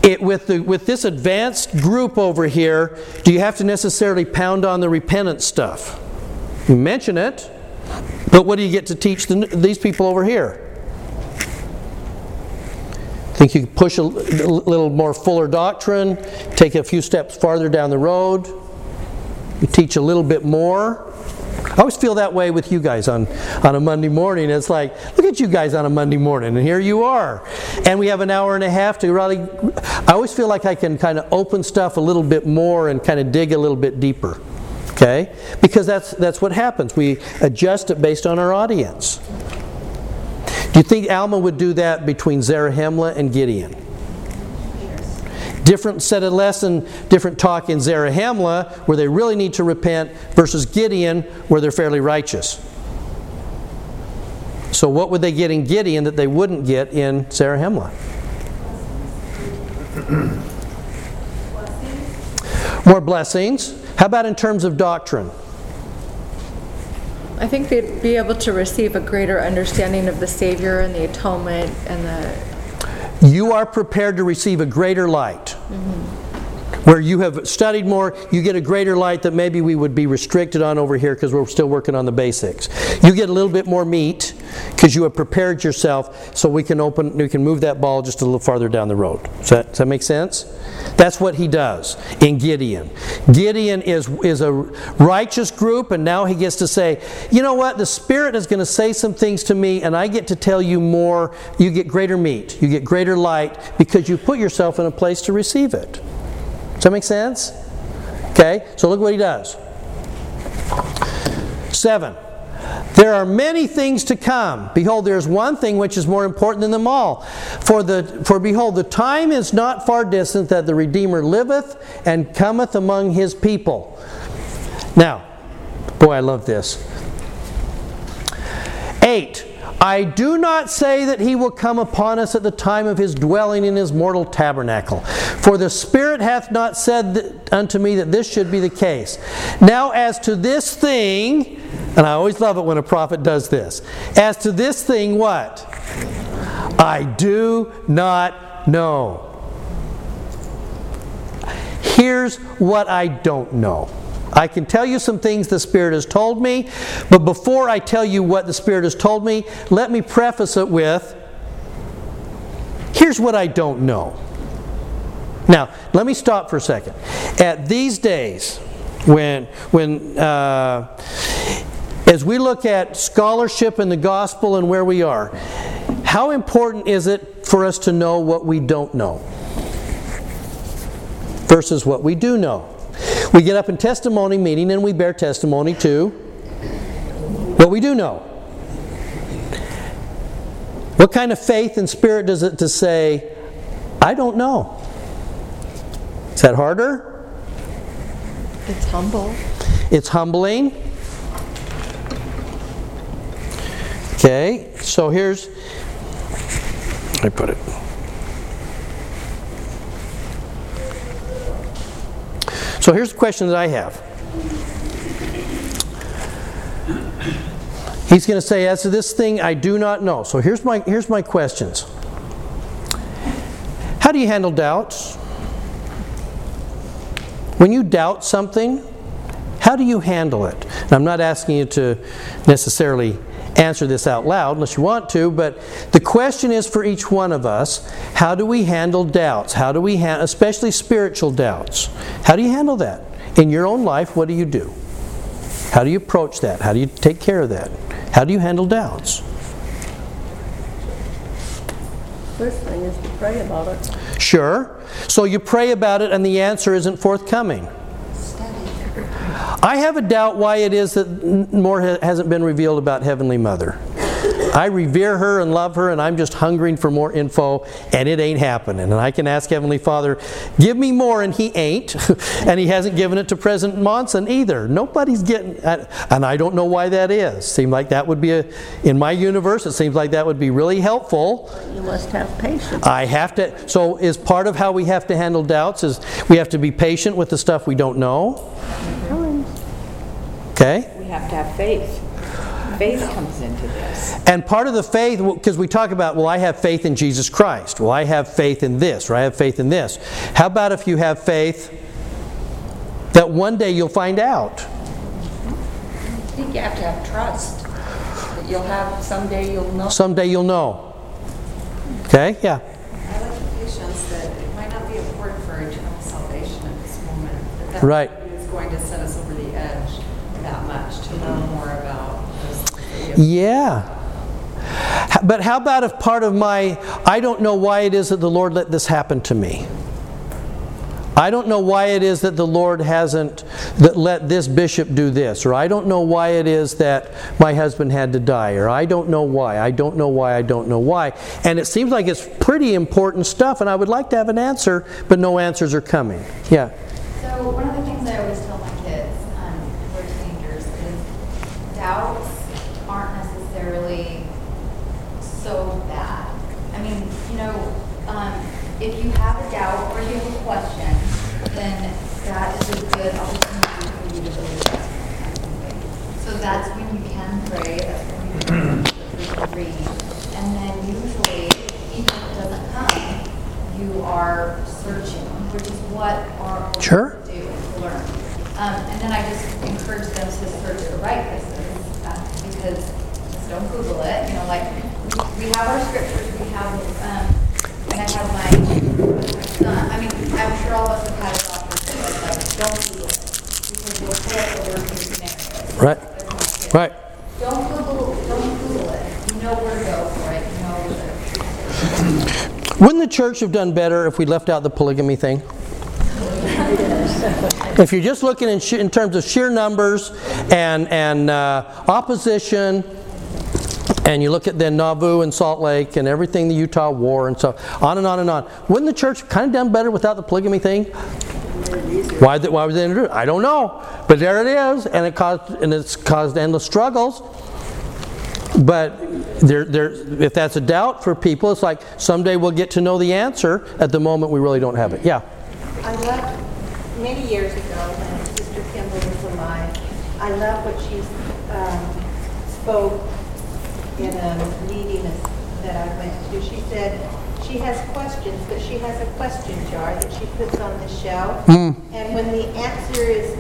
It, with, the, with this advanced group over here, do you have to necessarily pound on the repentance stuff? You mention it, but what do you get to teach the, these people over here? Think you could push a little more fuller doctrine, take a few steps farther down the road, you teach a little bit more. I always feel that way with you guys on, on a Monday morning. It's like, look at you guys on a Monday morning, and here you are. And we have an hour and a half to really. I always feel like I can kind of open stuff a little bit more and kind of dig a little bit deeper. Okay? Because that's, that's what happens. We adjust it based on our audience. Do you think Alma would do that between Zarahemla and Gideon? Different set of lesson, different talk in Zarahemla, where they really need to repent, versus Gideon, where they're fairly righteous. So, what would they get in Gideon that they wouldn't get in Zarahemla? More blessings. How about in terms of doctrine? I think they'd be able to receive a greater understanding of the Savior and the atonement and the, You are prepared to receive a greater light. Mm-hmm. Where you have studied more, you get a greater light that maybe we would be restricted on over here because we're still working on the basics. You get a little bit more meat because you have prepared yourself so we can open, we can move that ball just a little farther down the road. Does that, does that make sense? That's what he does in Gideon. Gideon is, is a righteous group, and now he gets to say, you know what? The Spirit is going to say some things to me, and I get to tell you more. You get greater meat, you get greater light because you put yourself in a place to receive it. Does that make sense? Okay, so look what he does. Seven. There are many things to come. Behold, there is one thing which is more important than them all. For, the, for behold, the time is not far distant that the Redeemer liveth and cometh among his people. Now, boy, I love this. Eight. I do not say that he will come upon us at the time of his dwelling in his mortal tabernacle. For the Spirit hath not said unto me that this should be the case. Now, as to this thing, and I always love it when a prophet does this. As to this thing, what? I do not know. Here's what I don't know. I can tell you some things the Spirit has told me, but before I tell you what the Spirit has told me, let me preface it with here's what I don't know. Now, let me stop for a second. At these days, when, when uh, as we look at scholarship and the gospel and where we are, how important is it for us to know what we don't know versus what we do know? We get up in testimony meeting and we bear testimony to what we do know. What kind of faith and spirit does it to say, I don't know? Is that harder? It's humble. It's humbling. Okay, so here's, I put it. So here's the question that I have. He's going to say, as to this thing, I do not know. So here's my, here's my questions. How do you handle doubts? When you doubt something, how do you handle it? And I'm not asking you to necessarily answer this out loud unless you want to, but the question is for each one of us how do we handle doubts? How do we handle, especially spiritual doubts? How do you handle that? In your own life, what do you do? How do you approach that? How do you take care of that? How do you handle doubts? First thing is to pray about it. Sure. So you pray about it and the answer isn't forthcoming. I have a doubt why it is that more hasn't been revealed about Heavenly Mother. I revere her and love her, and I'm just hungering for more info, and it ain't happening. And I can ask Heavenly Father, give me more, and He ain't. and He hasn't given it to President Monson either. Nobody's getting, and I don't know why that is. Seems like that would be a, in my universe, it seems like that would be really helpful. You must have patience. I have to, so is part of how we have to handle doubts is we have to be patient with the stuff we don't know. Okay? We have to have faith. Faith comes into this. And part of the faith, because we talk about, well, I have faith in Jesus Christ. Well, I have faith in this, or I have faith in this. How about if you have faith that one day you'll find out? I think you have to have trust. That you'll have, someday you'll know. Someday you'll know. Okay? Yeah. I like the patience that it might not be important for eternal salvation at this moment. But that Right. is going to set us over the edge that much to know more about those things that we have Yeah. But how about if part of my, I don't know why it is that the Lord let this happen to me? I don't know why it is that the Lord hasn't that let this bishop do this, or I don't know why it is that my husband had to die, or I don't know why, I don't know why, I don't know why. And it seems like it's pretty important stuff, and I would like to have an answer, but no answers are coming. Yeah. So one of the things I always tell my kids um, who are teenagers is doubts aren't necessarily so bad. I mean, you know, um, if you have a doubt or you have a question, then that is a good opportunity for you to believe that. So that's when you can pray, that's when you can read. And then usually, even if it doesn't come, you are searching, which is what our Sure. do to learn. Um, and then I just encourage them to search the right places uh, because just don't Google it. You know, like we, we have our scriptures, we have, um, and I have my, son. I mean, I'm sure all of us have had a doctor say like, don't Google it because you'll pull up the worst case scenario. Right. Right. Don't Google, don't Google it. You know where to go for it. You know where. Wouldn't the church have done better if we left out the polygamy thing? If you're just looking in, sh- in terms of sheer numbers and, and uh, opposition, and you look at then Nauvoo and Salt Lake and everything the Utah war and so on and on and on, wouldn't the church kind of done better without the polygamy thing? Why, why was they introduced? I don't know, but there it is, and it caused and it's caused endless struggles. But there, there, if that's a doubt for people, it's like someday we'll get to know the answer. At the moment, we really don't have it. Yeah. I love, many years ago, when Sister Kimball was alive, I love what she um, spoke in a meeting that I went to. She said she has questions, but she has a question jar that she puts on the shelf. Mm. And when the answer is,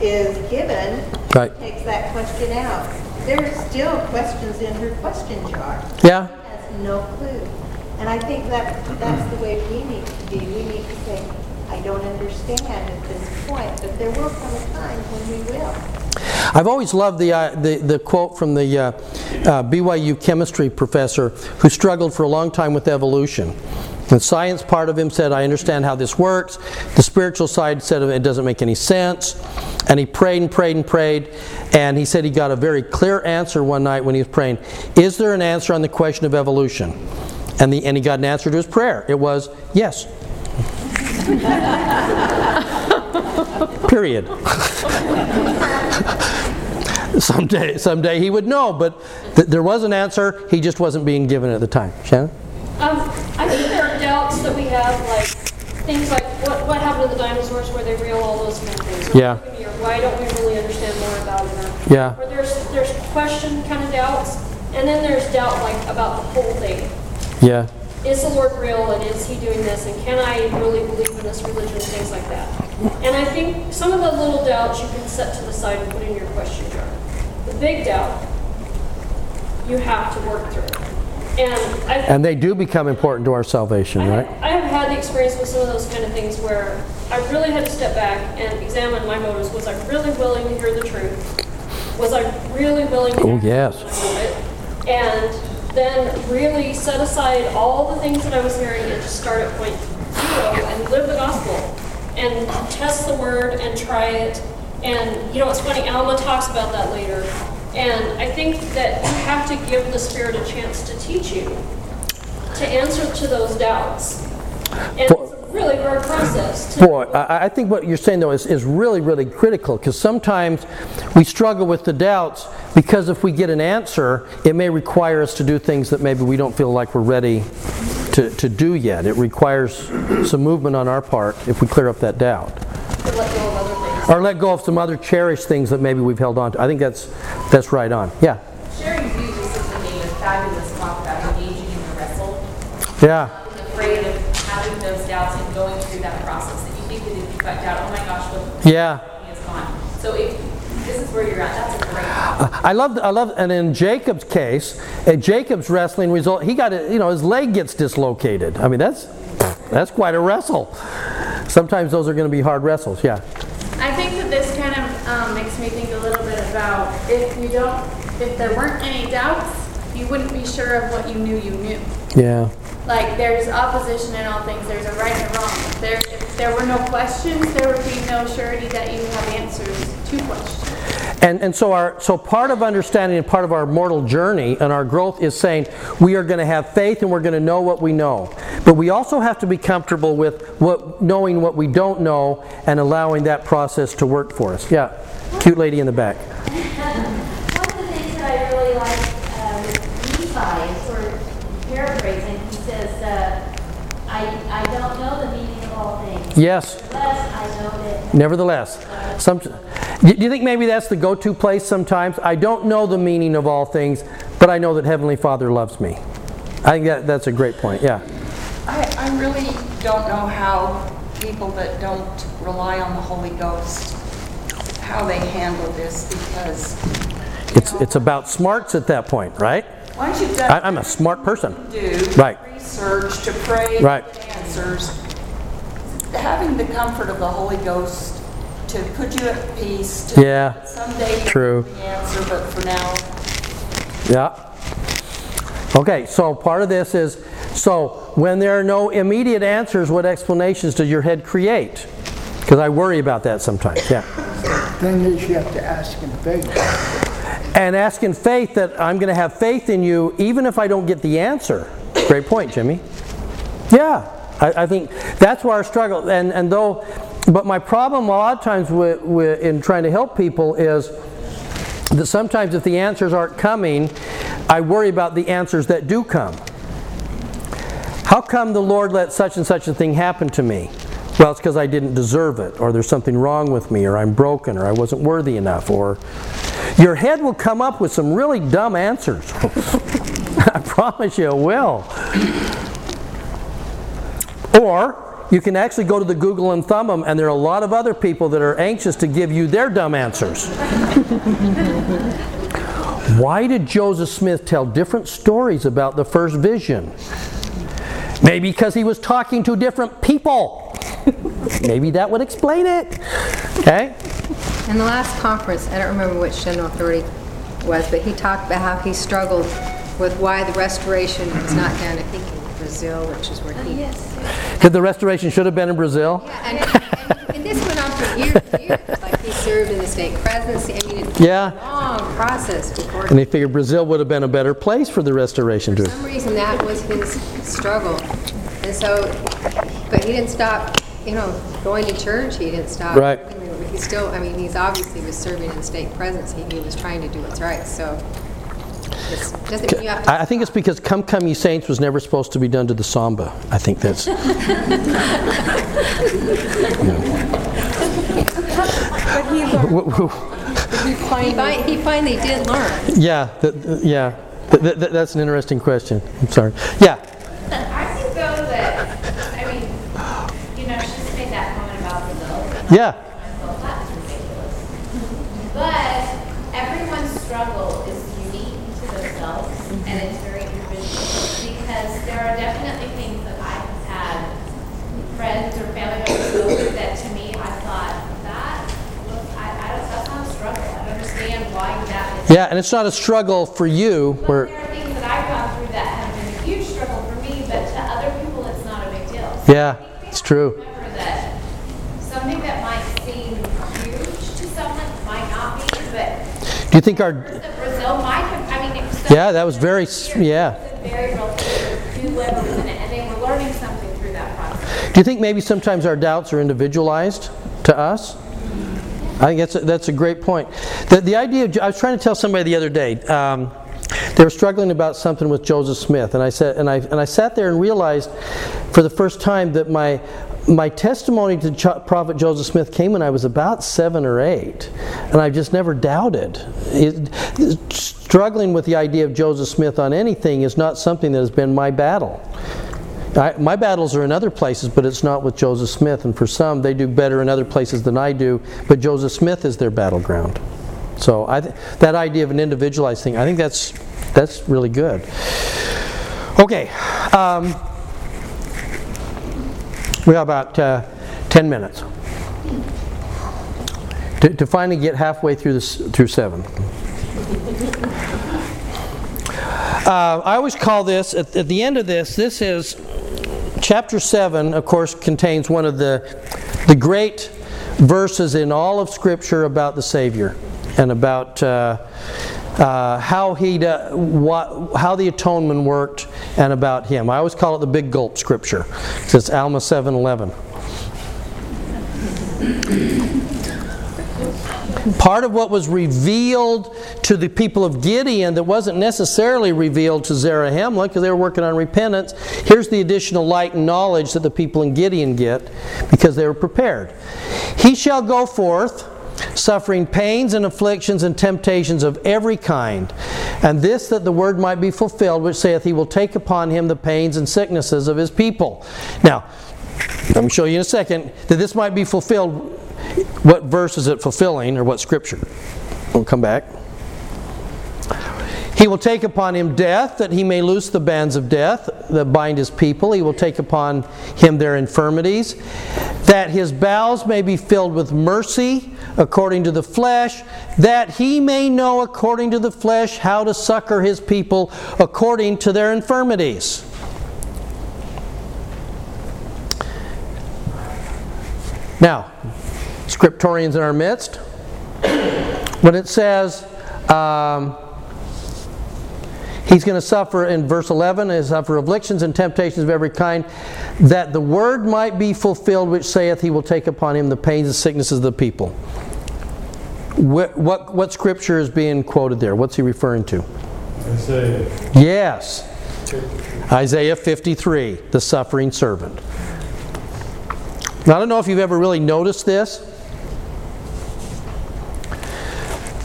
is given, Right. she takes that question out. There are still questions in her question jar. Yeah. She has no clue. And I think that, that's the way we need to be. We need to say, I don't understand at this point, but there will come a time when we will. I've always loved the, uh, the, the quote from the uh, uh, BYU chemistry professor who struggled for a long time with evolution. The science part of him said, I understand how this works. The spiritual side said, it doesn't make any sense. And he prayed and prayed and prayed. And he said he got a very clear answer one night when he was praying Is there an answer on the question of evolution? And, the, and he got an answer to his prayer. It was, yes. Period. someday, someday he would know, but th- there was an answer. He just wasn't being given at the time. Shannon? Um, I think there are doubts that we have, like things like what, what happened to the dinosaurs, were they real, all those kind of things. Or, Yeah. Why don't we really understand more about it? Yeah. Or there's there's question kind of doubts, and then there's doubt like about the whole thing. Yeah. Is the Lord real, and is He doing this, and can I really believe in this religion, things like that. And I think some of the little doubts you can set to the side and put in your question jar. The big doubt, you have to work through. And I And they do become important to our salvation, right? I have had the experience with some of those kind of things where I really had to step back and examine my motives. Was I really willing to hear the truth? Was I really willing to Oh, yes. it? And then really set aside all the things that I was hearing and just start at point zero and live the gospel and test the word and try it. And you know, it's funny, Alma talks about that later. And I think that you have to give the Spirit a chance to teach you, to answer to those doubts. And it's a really hard process. Boy, I, I think what you're saying though is, is really, really critical because sometimes we struggle with the doubts because if we get an answer, it may require us to do things that maybe we don't feel like we're ready to, to do yet. It requires some movement on our part if we clear up that doubt. To let go of other things. Or let go of some other cherished things that maybe we've held on to. I think that's, that's right on. Yeah. Sharing views is such a fabulous talk about engaging in the wrestle. Yeah. Being afraid of having those doubts and going through that process. That you think that if you've got doubt, oh my gosh, what Yeah. is gone. So if this is where you're at, that's a great I love, I love, and in Jacob's case, uh, Jacob's wrestling result, he got it, you know, his leg gets dislocated. I mean, that's, that's quite a wrestle. Sometimes those are going to be hard wrestles, yeah. I think that this kind of um, makes me think a little bit about if you don't, if there weren't any doubts, you wouldn't be sure of what you knew you knew. Yeah. Like there's opposition in all things. There's a right and a wrong. There, if there were no questions, there would be no surety that you have answers to questions. And, and so, our, so part of understanding and part of our mortal journey and our growth is saying we are going to have faith and we're going to know what we know. But we also have to be comfortable with what, knowing what we don't know and allowing that process to work for us. Yeah, cute lady in the back. One of the things that I really like uh, with Nephi is sort of paraphrasing. He says, uh, I, I don't know the meaning of all things. Yes. Nevertheless, I know that. Nevertheless, some, do you think maybe that's the go to place sometimes? I don't know the meaning of all things, but I know that Heavenly Father loves me. I think that, that's a great point, yeah. I, I really don't know how people that don't rely on the Holy Ghost, how they handle this because It's, it's about smarts at that point, right? once you've done I, I'm a smart person. do Right. research to pray Right. for answers, having the comfort of the Holy Ghost to put you at peace. To Yeah. Someday True. the answer, but for now, Yeah. Okay, so part of this is so when there are no immediate answers, what explanations does your head create? Because I worry about that sometimes, yeah. Then you have to ask in faith. And ask in faith that I'm going to have faith in you even if I don't get the answer. Great point, Jimmy. Yeah, I, I think that's where our struggle. And, and though, but my problem a lot of times with, with, in trying to help people is that sometimes if the answers aren't coming, I worry about the answers that do come. How come the Lord let such and such a thing happen to me? Well, it's because I didn't deserve it, or there's something wrong with me, or I'm broken, or I wasn't worthy enough, or your head will come up with some really dumb answers. I promise you it will. Or you can actually go to the Google and thumb them, and there are a lot of other people that are anxious to give you their dumb answers. Why did Joseph Smith tell different stories about the first vision? Maybe because he was talking to different people. Maybe that would explain it. Okay? In the last conference, I don't remember which general authority was, but he talked about how he struggled with why the restoration was not done, I think, in Brazil, which is where oh, he. That the restoration should have been in Brazil? And, and, and this went on for years and years. Like he served in the state presidency. I mean, it's Yeah. a long process before. And he figured Brazil would have been a better place for the restoration For to. some reason, that was his struggle. And so, but he didn't stop, you know, going to church. He didn't stop. Right. He still, I mean, he's obviously was serving in state presidency. He was trying to do what's right. So, I I think it's because Come Come Ye Saints was never supposed to be done to the samba. I think that's. But he learned. He finally, he finally did learn. Yeah, th- th- yeah. Th- th- th- that's an interesting question. I'm sorry. Yeah. I think though that, I mean, you know, she just made that comment about Brazil. Yeah. Well, that was ridiculous. But everyone's struggle is unique to themselves and it's very individual because there are definitely things that I have had friends or family members go through that to me I thought that was, I, I don't, that's not a struggle. I don't understand why that is. Yeah, and it's not a struggle for you. Where, There are things that I've gone through that have been a huge struggle for me, but to other people it's not a big deal. yeah, it's true. That something that might seem huge to someone might not be, but Do you think our. Brazil might have, I mean, it was so Yeah, that was very. Yeah. very real thing to whoever was in it, and they were learning something through that process. Do you think maybe sometimes our doubts are individualized to us? I think that's a, that's a great point. The, the idea of, I was trying to tell somebody the other day, um, they were struggling about something with Joseph Smith, and I said, and I and I sat there and realized, for the first time, that my my testimony to Ch- Prophet Joseph Smith came when I was about seven or eight, and I've just never doubted. It, struggling with the idea of Joseph Smith on anything is not something that has been my battle. I, my battles are in other places, but it's not with Joseph Smith. And for some, they do better in other places than I do, but Joseph Smith is their battleground. So th- that idea of an individualized thing, I think that's that's really good. Okay, um, we have about uh, ten minutes to, to finally get halfway through this through seven. Uh, I always call this at, at the end of this. This is chapter 7, of course, contains one of the, the great verses in all of Scripture about the Savior and about uh, uh, how, he what, how the atonement worked and about Him. I always call it the big gulp Scripture. It's Alma 7 11. Part of what was revealed to the people of Gideon that wasn't necessarily revealed to Zarahemla because they were working on repentance. Here's the additional light and knowledge that the people in Gideon get because they were prepared. He shall go forth suffering pains and afflictions and temptations of every kind. And this that the word might be fulfilled, which saith, He will take upon him the pains and sicknesses of his people. Now, let me show you in a second that this might be fulfilled. What verse is it fulfilling, or what scripture? We'll come back. He will take upon him death, that he may loose the bands of death that bind his people. He will take upon him their infirmities, that his bowels may be filled with mercy according to the flesh, that he may know according to the flesh how to succor his people according to their infirmities. Now, scriptorians in our midst, when it says, um, He's going to suffer in verse 11, he suffer afflictions and temptations of every kind, that the word might be fulfilled which saith he will take upon him the pains and sicknesses of the people. What, what, what scripture is being quoted there? What's he referring to? Isaiah. Yes. Isaiah 53, the suffering servant. Now, I don't know if you've ever really noticed this.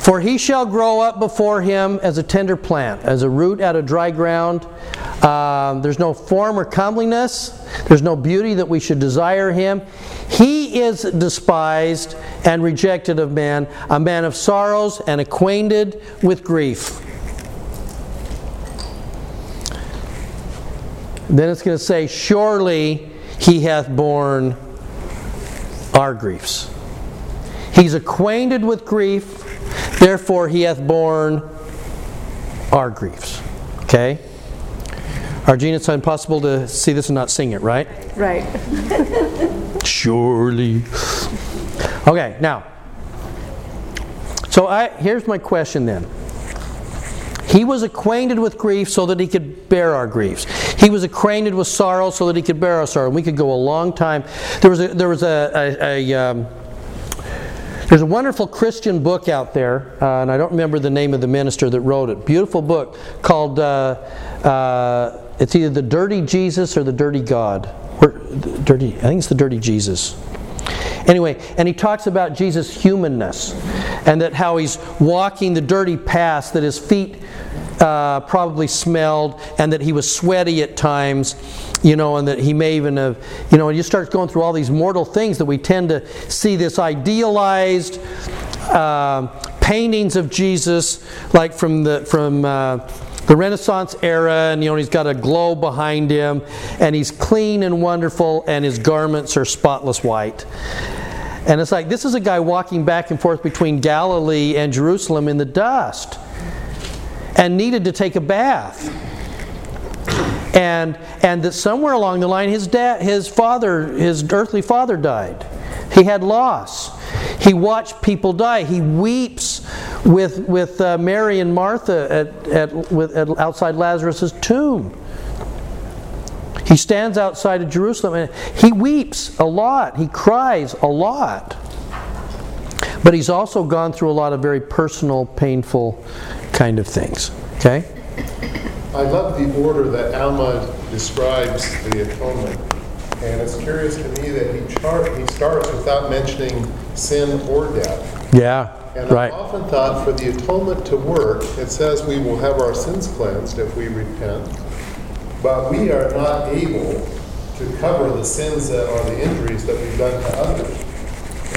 For he shall grow up before him as a tender plant, as a root out of dry ground. Um, there's no form or comeliness. There's no beauty that we should desire him. He is despised and rejected of man, a man of sorrows and acquainted with grief. Then it's going to say, Surely he hath borne our griefs. He's acquainted with grief, therefore he hath borne our griefs. Okay? Arjuna, it's impossible to see this and not sing it, right? Right. Surely. Okay, now. So I here's my question then. He was acquainted with grief so that he could bear our griefs. He was acquainted with sorrow so that he could bear our sorrow. And we could go a long time. There was a, there was a, a, a um, there's a wonderful Christian book out there, uh, and I don't remember the name of the minister that wrote it. Beautiful book called uh, uh, it's either the Dirty Jesus or the Dirty God. Or, dirty, I think it's the Dirty Jesus. Anyway, and he talks about Jesus' humanness and that how he's walking the dirty paths, that his feet uh, probably smelled, and that he was sweaty at times, you know, and that he may even have, you know, and you start going through all these mortal things that we tend to see this idealized uh, paintings of Jesus, like from the from. Uh, the Renaissance era, and you know he's got a glow behind him, and he's clean and wonderful, and his garments are spotless white. And it's like this is a guy walking back and forth between Galilee and Jerusalem in the dust, and needed to take a bath. And and that somewhere along the line, his dad, his father, his earthly father died. He had loss. He watched people die. He weeps with, with uh, Mary and Martha at, at, with, at, outside Lazarus' tomb. He stands outside of Jerusalem and he weeps a lot. He cries a lot. But he's also gone through a lot of very personal, painful kind of things. Okay? I love the order that Alma describes the atonement. And it's curious to me that he, chart, he starts without mentioning sin or death. Yeah, and right. I've often thought for the atonement to work, it says we will have our sins cleansed if we repent, but we are not able to cover the sins that are the injuries that we've done to others.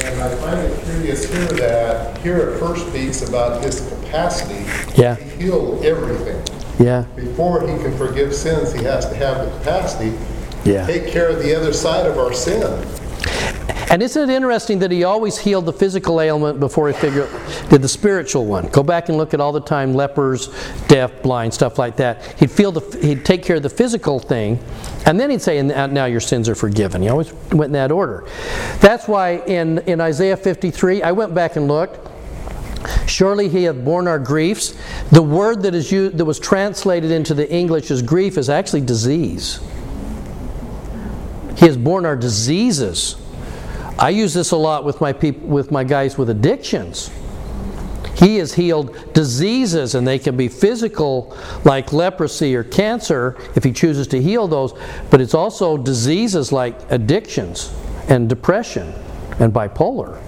And I find it curious here that here it first speaks about his capacity yeah. to heal everything. Yeah. Before he can forgive sins, he has to have the capacity yeah. take care of the other side of our sin. And isn't it interesting that he always healed the physical ailment before he figured, did the spiritual one? Go back and look at all the time lepers, deaf, blind, stuff like that. He'd feel the, he'd take care of the physical thing, and then he'd say, uh, "Now your sins are forgiven." He always went in that order. That's why in in Isaiah 53, I went back and looked. Surely he hath borne our griefs. The word that is used, that was translated into the English as grief is actually disease. He has borne our diseases. I use this a lot with my people, with my guys with addictions. He has healed diseases, and they can be physical, like leprosy or cancer, if he chooses to heal those. But it's also diseases like addictions and depression and bipolar.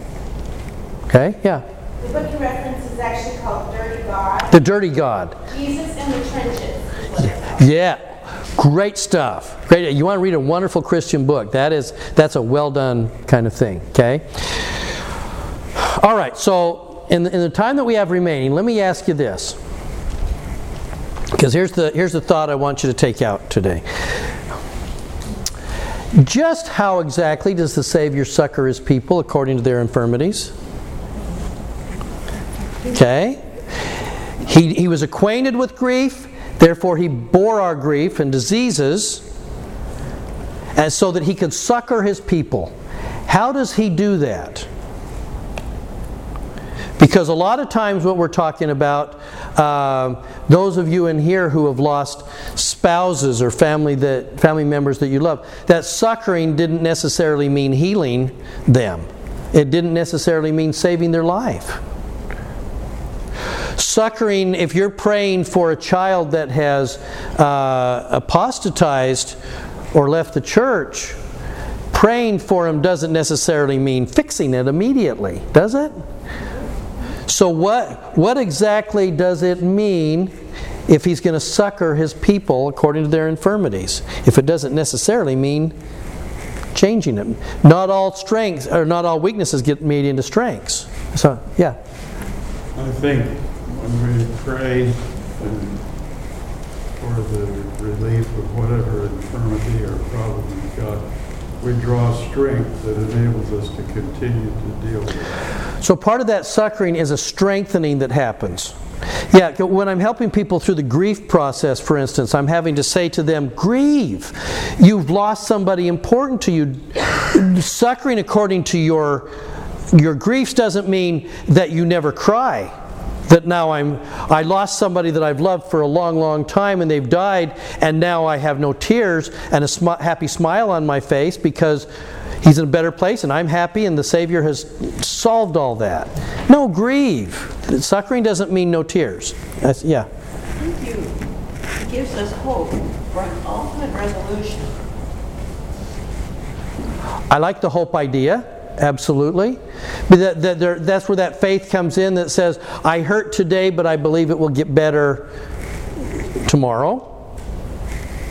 Okay? Yeah. The book you reference is actually called Dirty God. The Dirty God. Jesus in the Trenches. Yeah. Great stuff. Great. You want to read a wonderful Christian book. That is that's a well done kind of thing, okay? All right. So, in the, in the time that we have remaining, let me ask you this. Because here's the here's the thought I want you to take out today. Just how exactly does the Savior succor his people according to their infirmities? Okay? He, he was acquainted with grief. Therefore, he bore our grief and diseases and so that he could succor his people. How does he do that? Because a lot of times, what we're talking about, uh, those of you in here who have lost spouses or family that family members that you love, that succoring didn't necessarily mean healing them. It didn't necessarily mean saving their life. Succoring, if you're praying for a child that has uh, apostatized or left the church, praying for him doesn't necessarily mean fixing it immediately, does it? So, what, what exactly does it mean if he's going to succor his people according to their infirmities. If it doesn't necessarily mean changing them. Not all strengths or not all weaknesses get made into strengths. So, yeah. I think when we pray and for the relief of whatever infirmity or problem we've got, we draw strength that enables us to continue to deal with it. So part of that succoring is a strengthening that happens. Yeah, when I'm helping people through the grief process, for instance, I'm having to say to them, grieve. You've lost somebody important to you. Succoring according to your, your griefs doesn't mean that you never cry. That now I'm, I lost somebody that I've loved for a long, long time and they've died, and now I have no tears and a sm- happy smile on my face because he's in a better place and I'm happy and the Savior has solved all that. No, grieve. Succouring doesn't mean no tears. That's, yeah. Thank you. It gives us hope for an ultimate resolution. I like the hope idea. Absolutely. But that, that that's where that faith comes in that says, I hurt today, but I believe it will get better tomorrow.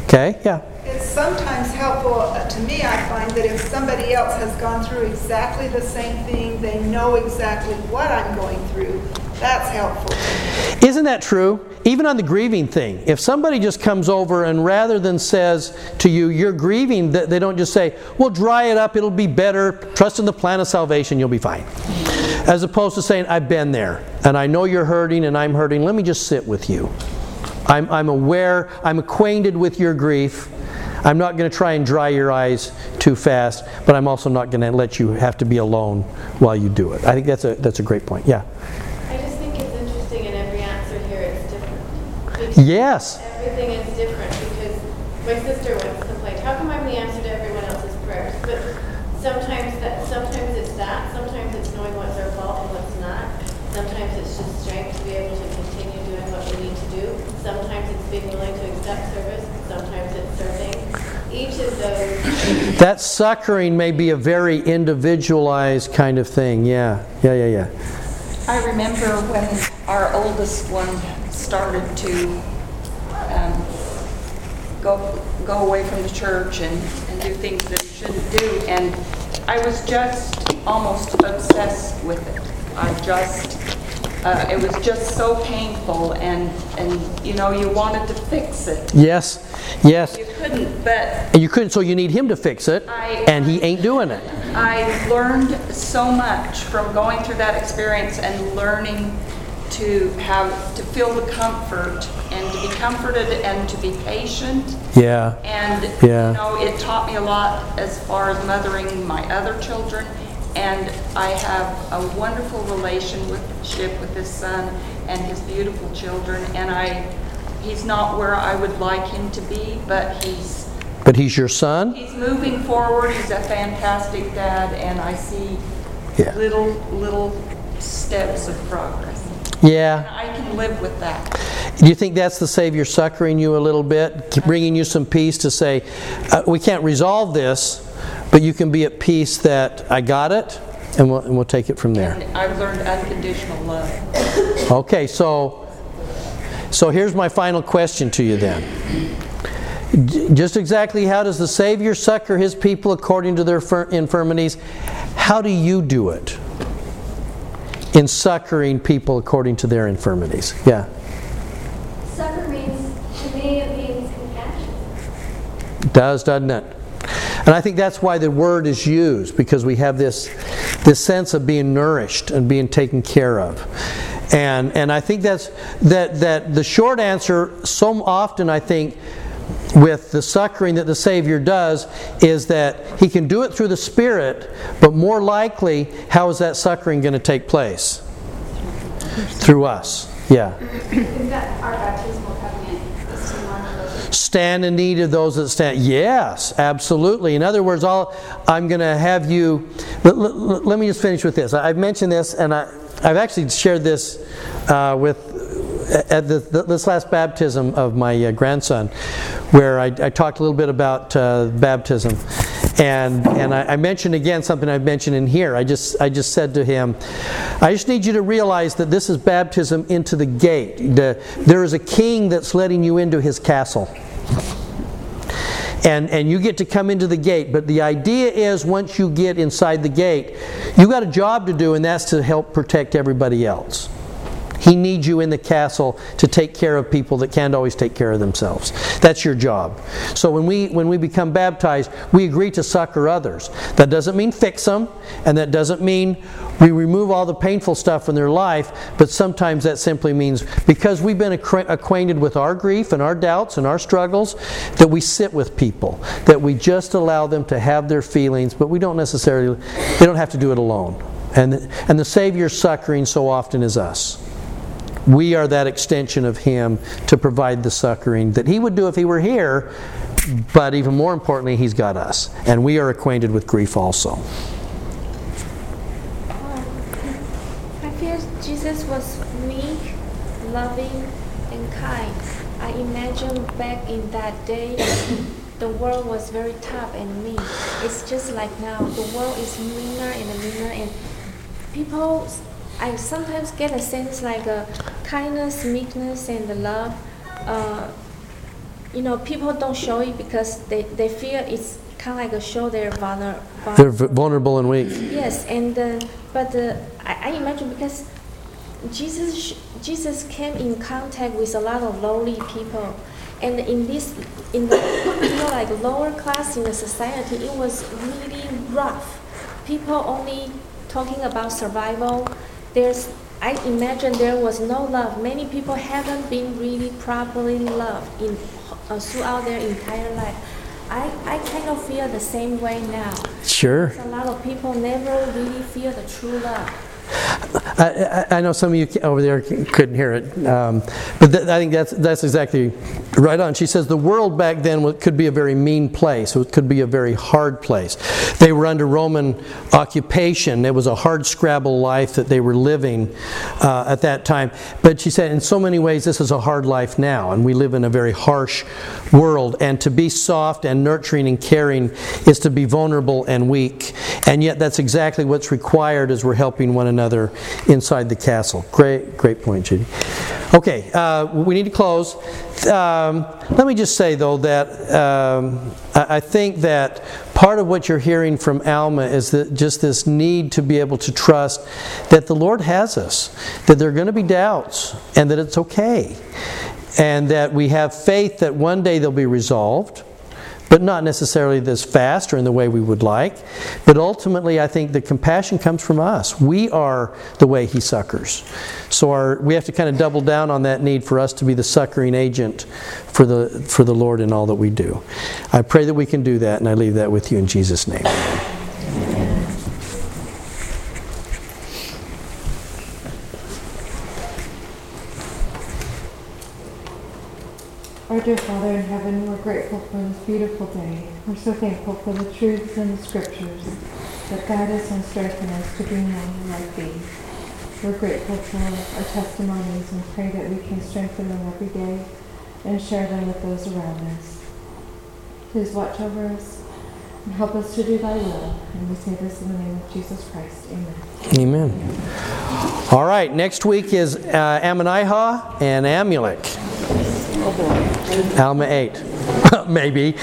Okay, yeah. It's sometimes helpful uh, to me, I find, that if somebody else has gone through exactly the same thing, they know exactly what I'm going through, that's helpful. Isn't that true? Even on the grieving thing, if somebody just comes over and rather than says to you, you're grieving, they don't just say, well, dry it up, it'll be better, trust in the plan of salvation, you'll be fine. As opposed to saying, I've been there, and I know you're hurting, and I'm hurting, let me just sit with you. I'm, I'm aware, I'm acquainted with your grief. I'm not going to try and dry your eyes too fast, but I'm also not going to let you have to be alone while you do it. I think that's a, that's a great point. Yeah. I just think it's interesting in every answer here it's different. Because Yes. Everything is different because my sister once complained, how come I'm the answer to everyone else's prayers? But sometimes that sometimes it's that, sometimes it's knowing what's our fault and what's not. Sometimes it's just strength to be able to continue doing what we need to do. Sometimes it's being willing to accept service, sometimes it's serving. Each of those That succoring may be a very individualized kind of thing. Yeah. Yeah, yeah, yeah. I remember when our oldest one started to um, go, go away from the church and, and do things that he shouldn't do. And I was just almost obsessed with it. I just, uh, it was just so painful and, and, you know, you wanted to fix it. Yes. Yes. You couldn't, but And you couldn't, so you need him to fix it, I- and he ain't doing it. I learned so much from going through that experience and learning to have, to feel the comfort and to be comforted and to be patient. Yeah. And, Yeah. you know, it taught me a lot as far as mothering my other children. And I have a wonderful relationship with his son and his beautiful children. And I, he's not where I would like him to be, but he's But he's your son? He's moving forward. He's a fantastic dad, and I see Yeah. little, little steps of progress. Yeah. I can live with that. Do you think that's the Savior succoring you a little bit, bringing you some peace to say, uh, we can't resolve this, but you can be at peace that I got it, and we'll, and we'll take it from there. And I've learned unconditional love. Okay, so so here's my final question to you then. Just exactly how does the Savior succor his people according to their infirmities? How do you do it in succoring people according to their infirmities? Yeah. succor means, to me, it means compassion. Does, doesn't it? And I think that's why the word is used, because we have this, this sense of being nourished and being taken care of. And, and I think that's that, that the short answer, so often I think, with the succoring that the Savior does, is that He can do it through the Spirit, but more likely, how is that succoring going to take place? Through us. Yeah. Is that our baptismal covenant is to mark those stand in need of those that stand. Yes, absolutely. In other words, all I'm going to have you. Let, let- let me just finish with this. I've mentioned this, and I, I've actually shared this uh, with at the, this last baptism of my uh, grandson, where I, I talked a little bit about uh, baptism, And, and I, I mentioned again something I've mentioned in here. I just, I just said to him, I just need you to realize that this is baptism into the gate. The, there is a king that's letting you into his castle and, and you get to come into the gate. But the idea is once you get inside the gate, you got a job to do, and that's to help protect everybody else. He needs you in the castle to take care of people that can't always take care of themselves. That's your job. So when we when we become baptized, we agree to succor others. That doesn't mean fix them, and that doesn't mean we remove all the painful stuff from their life, but sometimes that simply means because we've been acquaint- acquainted with our grief and our doubts and our struggles, that we sit with people, that we just allow them to have their feelings, but we don't necessarily, they don't have to do it alone. And, and the Savior succoring so often is us. We are that extension of Him to provide the succoring that He would do if He were here, but even more importantly, He's got us. And we are acquainted with grief also. I feel Jesus was meek, loving, and kind. I imagine back in that day, the world was very tough and mean. It's just like now, the world is meaner and meaner, and people. I sometimes get a sense like a kindness, meekness, and the love. Uh, you know, people don't show it because they, they feel it's kind of like a show they're vulnerable. They're vulnerable and weak. Yes, and uh, but uh, I, I imagine because Jesus Jesus came in contact with a lot of lowly people, and in this in the you know like lower class in the society, it was really rough. People only talking about survival. There's I imagine there was no love. Many people haven't been really properly loved in uh, throughout their entire life. I, I kind of feel the same way now. Sure. A lot of people never really feel the true love. I, I, know some of you over there couldn't hear it, um, but th- I think that's that's exactly right on. She says the world back then could be a very mean place. It could be a very hard place. They were under Roman occupation. It was a hard scrabble life that they were living uh, at that time. But she said, in so many ways, this is a hard life now, and we live in a very harsh world. And to be soft and nurturing and caring is to be vulnerable and weak. And yet, that's exactly what's required as we're helping one another inside the castle. Great, great point, Judy. Okay, uh, we need to close. Um, let me just say, though, that um, I, I think that part of what you're hearing from Alma is that just this need to be able to trust that the Lord has us, that there are going to be doubts, and that it's okay, and that we have faith that one day they'll be resolved but not necessarily this fast or in the way we would like. But ultimately, I think the compassion comes from us. We are the way He succors. So our, we have to kind of double down on that need for us to be the succoring agent for the, for the Lord in all that we do. I pray that we can do that, and I leave that with you in Jesus' name. Our dear Father in heaven, we're grateful for this beautiful day. We're so thankful for the truths in the scriptures that guide us and strengthen us to be more like Thee. We're grateful for our testimonies and pray that we can strengthen them every day and share them with those around us. Please watch over us and help us to do Thy will. And we say this in the name of Jesus Christ. Amen. Amen. All right, next week is uh, Ammonihah and Amulek. Alma 8. Maybe.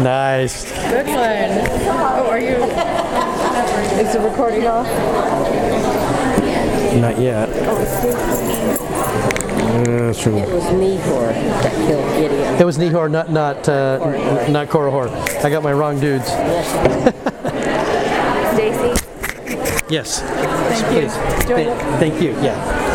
nice. Good one. Oh, are you? Is the recording off? Not yet. Uh, true. It was Nehor that killed Gideon. It was Nehor, not not uh, n- not Korihor. I got my wrong dudes. Stacy? Yes. Thank you. Th- Thank you. Yeah.